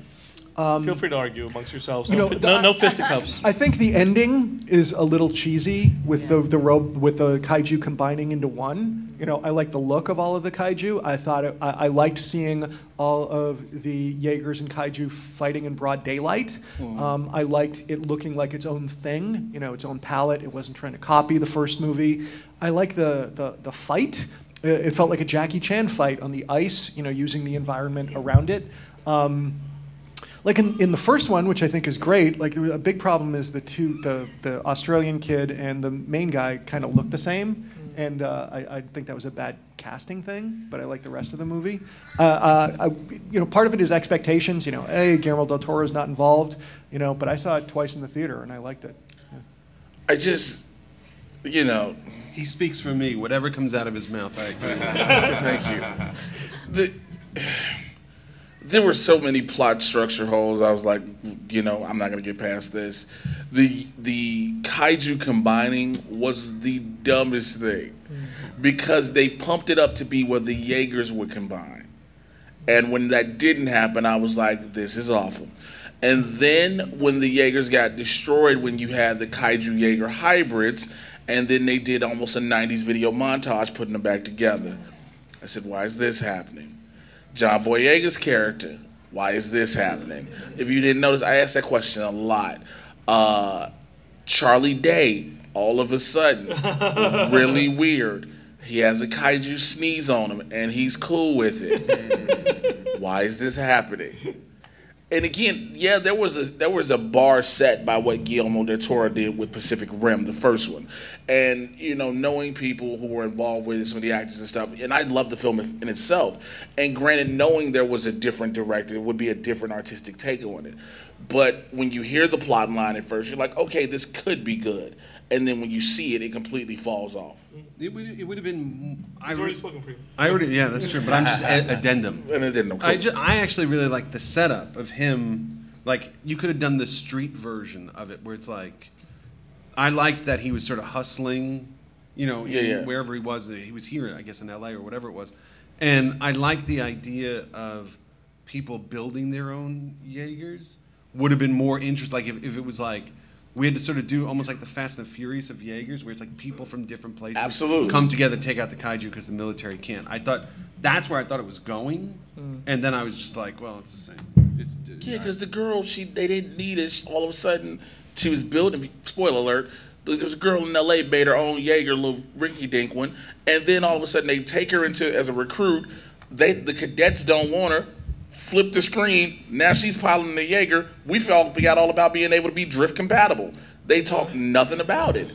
[SPEAKER 2] Um,
[SPEAKER 1] Feel free to argue amongst yourselves.
[SPEAKER 2] you
[SPEAKER 1] No,
[SPEAKER 2] know,
[SPEAKER 1] fi-
[SPEAKER 2] the-
[SPEAKER 1] no, no fisticuffs.
[SPEAKER 2] I think the ending is a little cheesy with the the ro- with the kaiju combining into one. You know, I like the look of all of the kaiju. I thought it, I, I liked seeing all of the Jaegers and kaiju fighting in broad daylight. Um, I liked it looking like its own thing. You know, its own palette. It wasn't trying to copy the first movie. I like the the the fight. Uh, It felt like a Jackie Chan fight on the ice. You know, using the environment around it. Um, like in, in the first one, which I think is great, like a big problem is the two the, the Australian kid and the main guy kind of look the same, and uh, I, I think that was a bad casting thing. But I like the rest of the movie. Uh, uh, I, you know, part of it is expectations. You know, hey, Guillermo del Toro is not involved. You know, but I saw it twice in the theater and I liked it.
[SPEAKER 4] I just, you know,
[SPEAKER 5] He speaks for me. Whatever comes out of his mouth, I agree.
[SPEAKER 4] Thank you. The, there were so many plot structure holes. I was like, you know, I'm not gonna get past this. The the kaiju combining was the dumbest thing mm-hmm. because they pumped it up to be where the Jaegers would combine, and when that didn't happen, I was like, this is awful. And then when the Jaegers got destroyed, when you had the kaiju Jaeger hybrids, and then they did almost a 90s video montage putting them back together. I said, why is this happening? John Boyega's character, why is this happening? If you didn't notice, I asked that question a lot. Uh, Charlie Day, all of a sudden, really weird. He has a kaiju sneeze on him, and he's cool with it. why is this happening? And again, yeah, there was a there was a bar set by what Guillermo del Toro did with Pacific Rim, the first one, and you know, knowing people who were involved with it, some of the actors and stuff, and I love the film in itself. And granted, knowing there was a different director, it would be a different artistic take on it. But when you hear the plot line at first, you're like, okay, this could be good, and then when you see it, it completely falls off.
[SPEAKER 5] It would, it would have been. I
[SPEAKER 1] He's already
[SPEAKER 5] re-
[SPEAKER 1] spoken for you.
[SPEAKER 5] I already, yeah, that's true. But I'm just a- addendum.
[SPEAKER 4] And it didn't.
[SPEAKER 5] I, ju- I actually really like the setup of him. Like you could have done the street version of it, where it's like, I liked that he was sort of hustling, you know,
[SPEAKER 4] Yeah,
[SPEAKER 5] in
[SPEAKER 4] yeah.
[SPEAKER 5] wherever he was. He was here, I guess, in L.A. or whatever it was, and I like the idea of people building their own Jaegers. Would have been more interest. Like if, if it was like. We had to sort of do almost like the Fast and the Furious of Jaegers, where it's like people from different places
[SPEAKER 4] Absolutely.
[SPEAKER 5] come together, to take out the kaiju because the military can't. I thought that's where I thought it was going, mm. and then I was just like, well, it's the same. It's
[SPEAKER 4] Yeah, because the girl, she they didn't need it. She- All of a sudden, she was building. Spoiler alert: there was a girl in L.A. made her own Jaeger, little rinky dink one, and then all of a sudden they take her into as a recruit. They the cadets don't want her. Flip the screen. Now she's piloting the Jaeger. We felt forgot all about being able to be drift compatible. They talked nothing about it.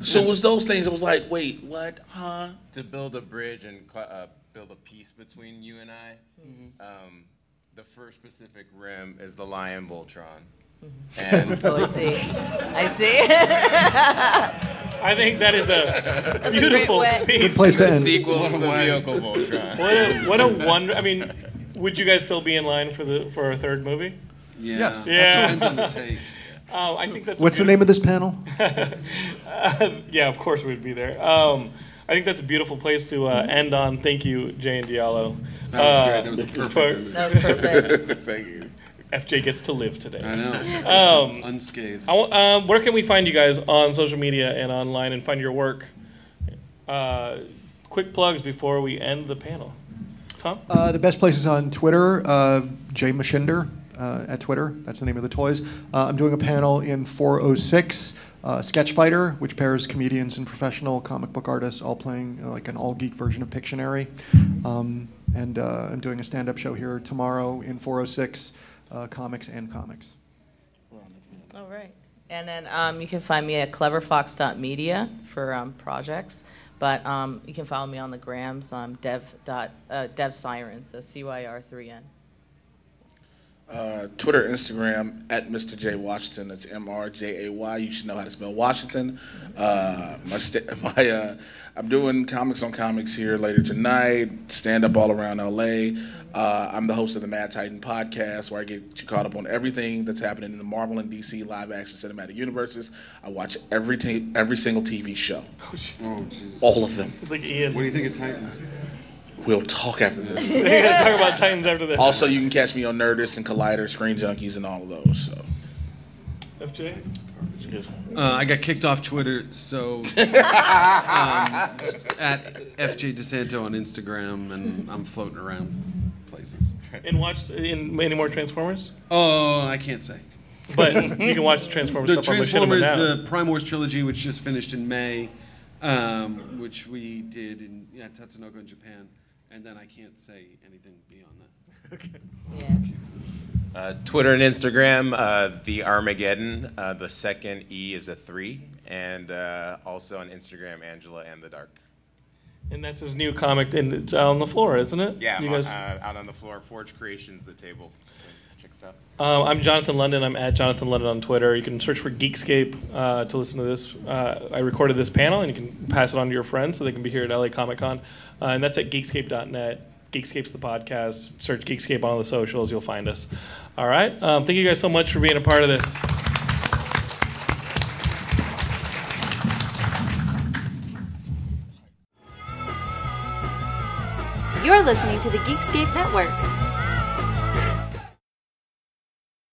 [SPEAKER 4] So it was those things. It was like, wait, what? Huh?
[SPEAKER 6] to build a bridge and uh, build a peace between you and I, um, the first Pacific Rim is the Lion Voltron. And
[SPEAKER 3] Oh, I see. I see.
[SPEAKER 1] I think that is a
[SPEAKER 3] a great
[SPEAKER 1] beautiful
[SPEAKER 3] way.
[SPEAKER 1] piece.
[SPEAKER 2] Place to
[SPEAKER 6] the
[SPEAKER 2] end.
[SPEAKER 6] sequel is the vehicle Voltron.
[SPEAKER 1] What a, what a wonder! I mean, would you guys still be in line for the for a third movie?
[SPEAKER 5] yeah,
[SPEAKER 2] Yes.
[SPEAKER 1] Yeah.
[SPEAKER 5] That's the tape.
[SPEAKER 1] Oh, I think that's.
[SPEAKER 2] What's the name of this panel?
[SPEAKER 1] yeah, of course we'd be there. Um, I think that's a beautiful place to uh, end on. Thank you, Jay and Diallo.
[SPEAKER 5] That was
[SPEAKER 1] Uh,
[SPEAKER 5] great. That was a perfect
[SPEAKER 1] for-
[SPEAKER 3] That was perfect.
[SPEAKER 4] Thank you.
[SPEAKER 1] FJ gets to live today.
[SPEAKER 5] I know.
[SPEAKER 1] Um,
[SPEAKER 5] Unscathed.
[SPEAKER 1] I um, where can we find you guys on social media and online and find your work? Uh, quick plugs before we end the panel. Tom?
[SPEAKER 2] Uh, the best place is on Twitter, uh, Jay Machinder uh, at Twitter. That's the name of the toys. Uh, I'm doing a panel in 406, uh, Sketch Fighter, which pairs comedians and professional comic book artists all playing uh, like an all geek version of Pictionary. Um, and uh, I'm doing a stand up show here tomorrow in 406, uh, Comics and Comics.
[SPEAKER 3] All right. And then um, you can find me at cleverfox.media for um, projects. But um, you can follow me on the grams, um, dev, dot, uh, dev siren, so C Y R 3N.
[SPEAKER 4] Uh, Twitter, Instagram at Mr. J Washington. That's M R J A Y. You should know how to spell Washington. Uh, my st- my uh, I'm doing comics on comics here later tonight. Stand up all around LA. Uh, I'm the host of the Mad Titan podcast, where I get you caught up on everything that's happening in the Marvel and DC live action cinematic universes. I watch every t- every single TV show,
[SPEAKER 5] Oh, Jesus.
[SPEAKER 4] all of them.
[SPEAKER 1] It's like Ian.
[SPEAKER 5] What do you think of Titans?
[SPEAKER 4] We'll talk after this.
[SPEAKER 1] We're going to talk about Titans after this.
[SPEAKER 4] also, you can catch me on Nerdist and Collider, Screen Junkies, and all of those. So.
[SPEAKER 1] FJ?
[SPEAKER 5] Uh, I got kicked off Twitter, so um, at FJ DeSanto on Instagram, and I'm floating around places.
[SPEAKER 1] And watch in any more Transformers?
[SPEAKER 5] Oh, I can't say.
[SPEAKER 1] But you can watch the Transformers
[SPEAKER 5] The
[SPEAKER 1] stuff on Machinima
[SPEAKER 5] Transformers,
[SPEAKER 1] now.
[SPEAKER 5] the Prime Wars trilogy, which just finished in May, um, which we did in yeah, Tatsunoko in Japan, and then I can't say anything beyond that. okay.
[SPEAKER 3] Yeah.
[SPEAKER 6] Uh, Twitter and Instagram, uh, the Armageddon. Uh, the second E is a three, and uh, also on Instagram, Angela and the Dark.
[SPEAKER 1] And that's his new comic, and it's out on the floor, isn't it?
[SPEAKER 6] Yeah,
[SPEAKER 1] you guys.
[SPEAKER 6] uh, out on the floor. Forge Creations, the table.
[SPEAKER 1] Um, I'm Jonathan London. I'm at Jonathan London on Twitter. You can search for Geekscape uh, to listen to this. Uh, I recorded this panel, and you can pass it on to your friends so they can be here at LA Comic Con. Uh, and that's at geekscape.net. Geekscape's the podcast. Search Geekscape on all the socials. You'll find us. All right. Um, thank you guys so much for being a part of this.
[SPEAKER 7] You're listening to the Geekscape Network.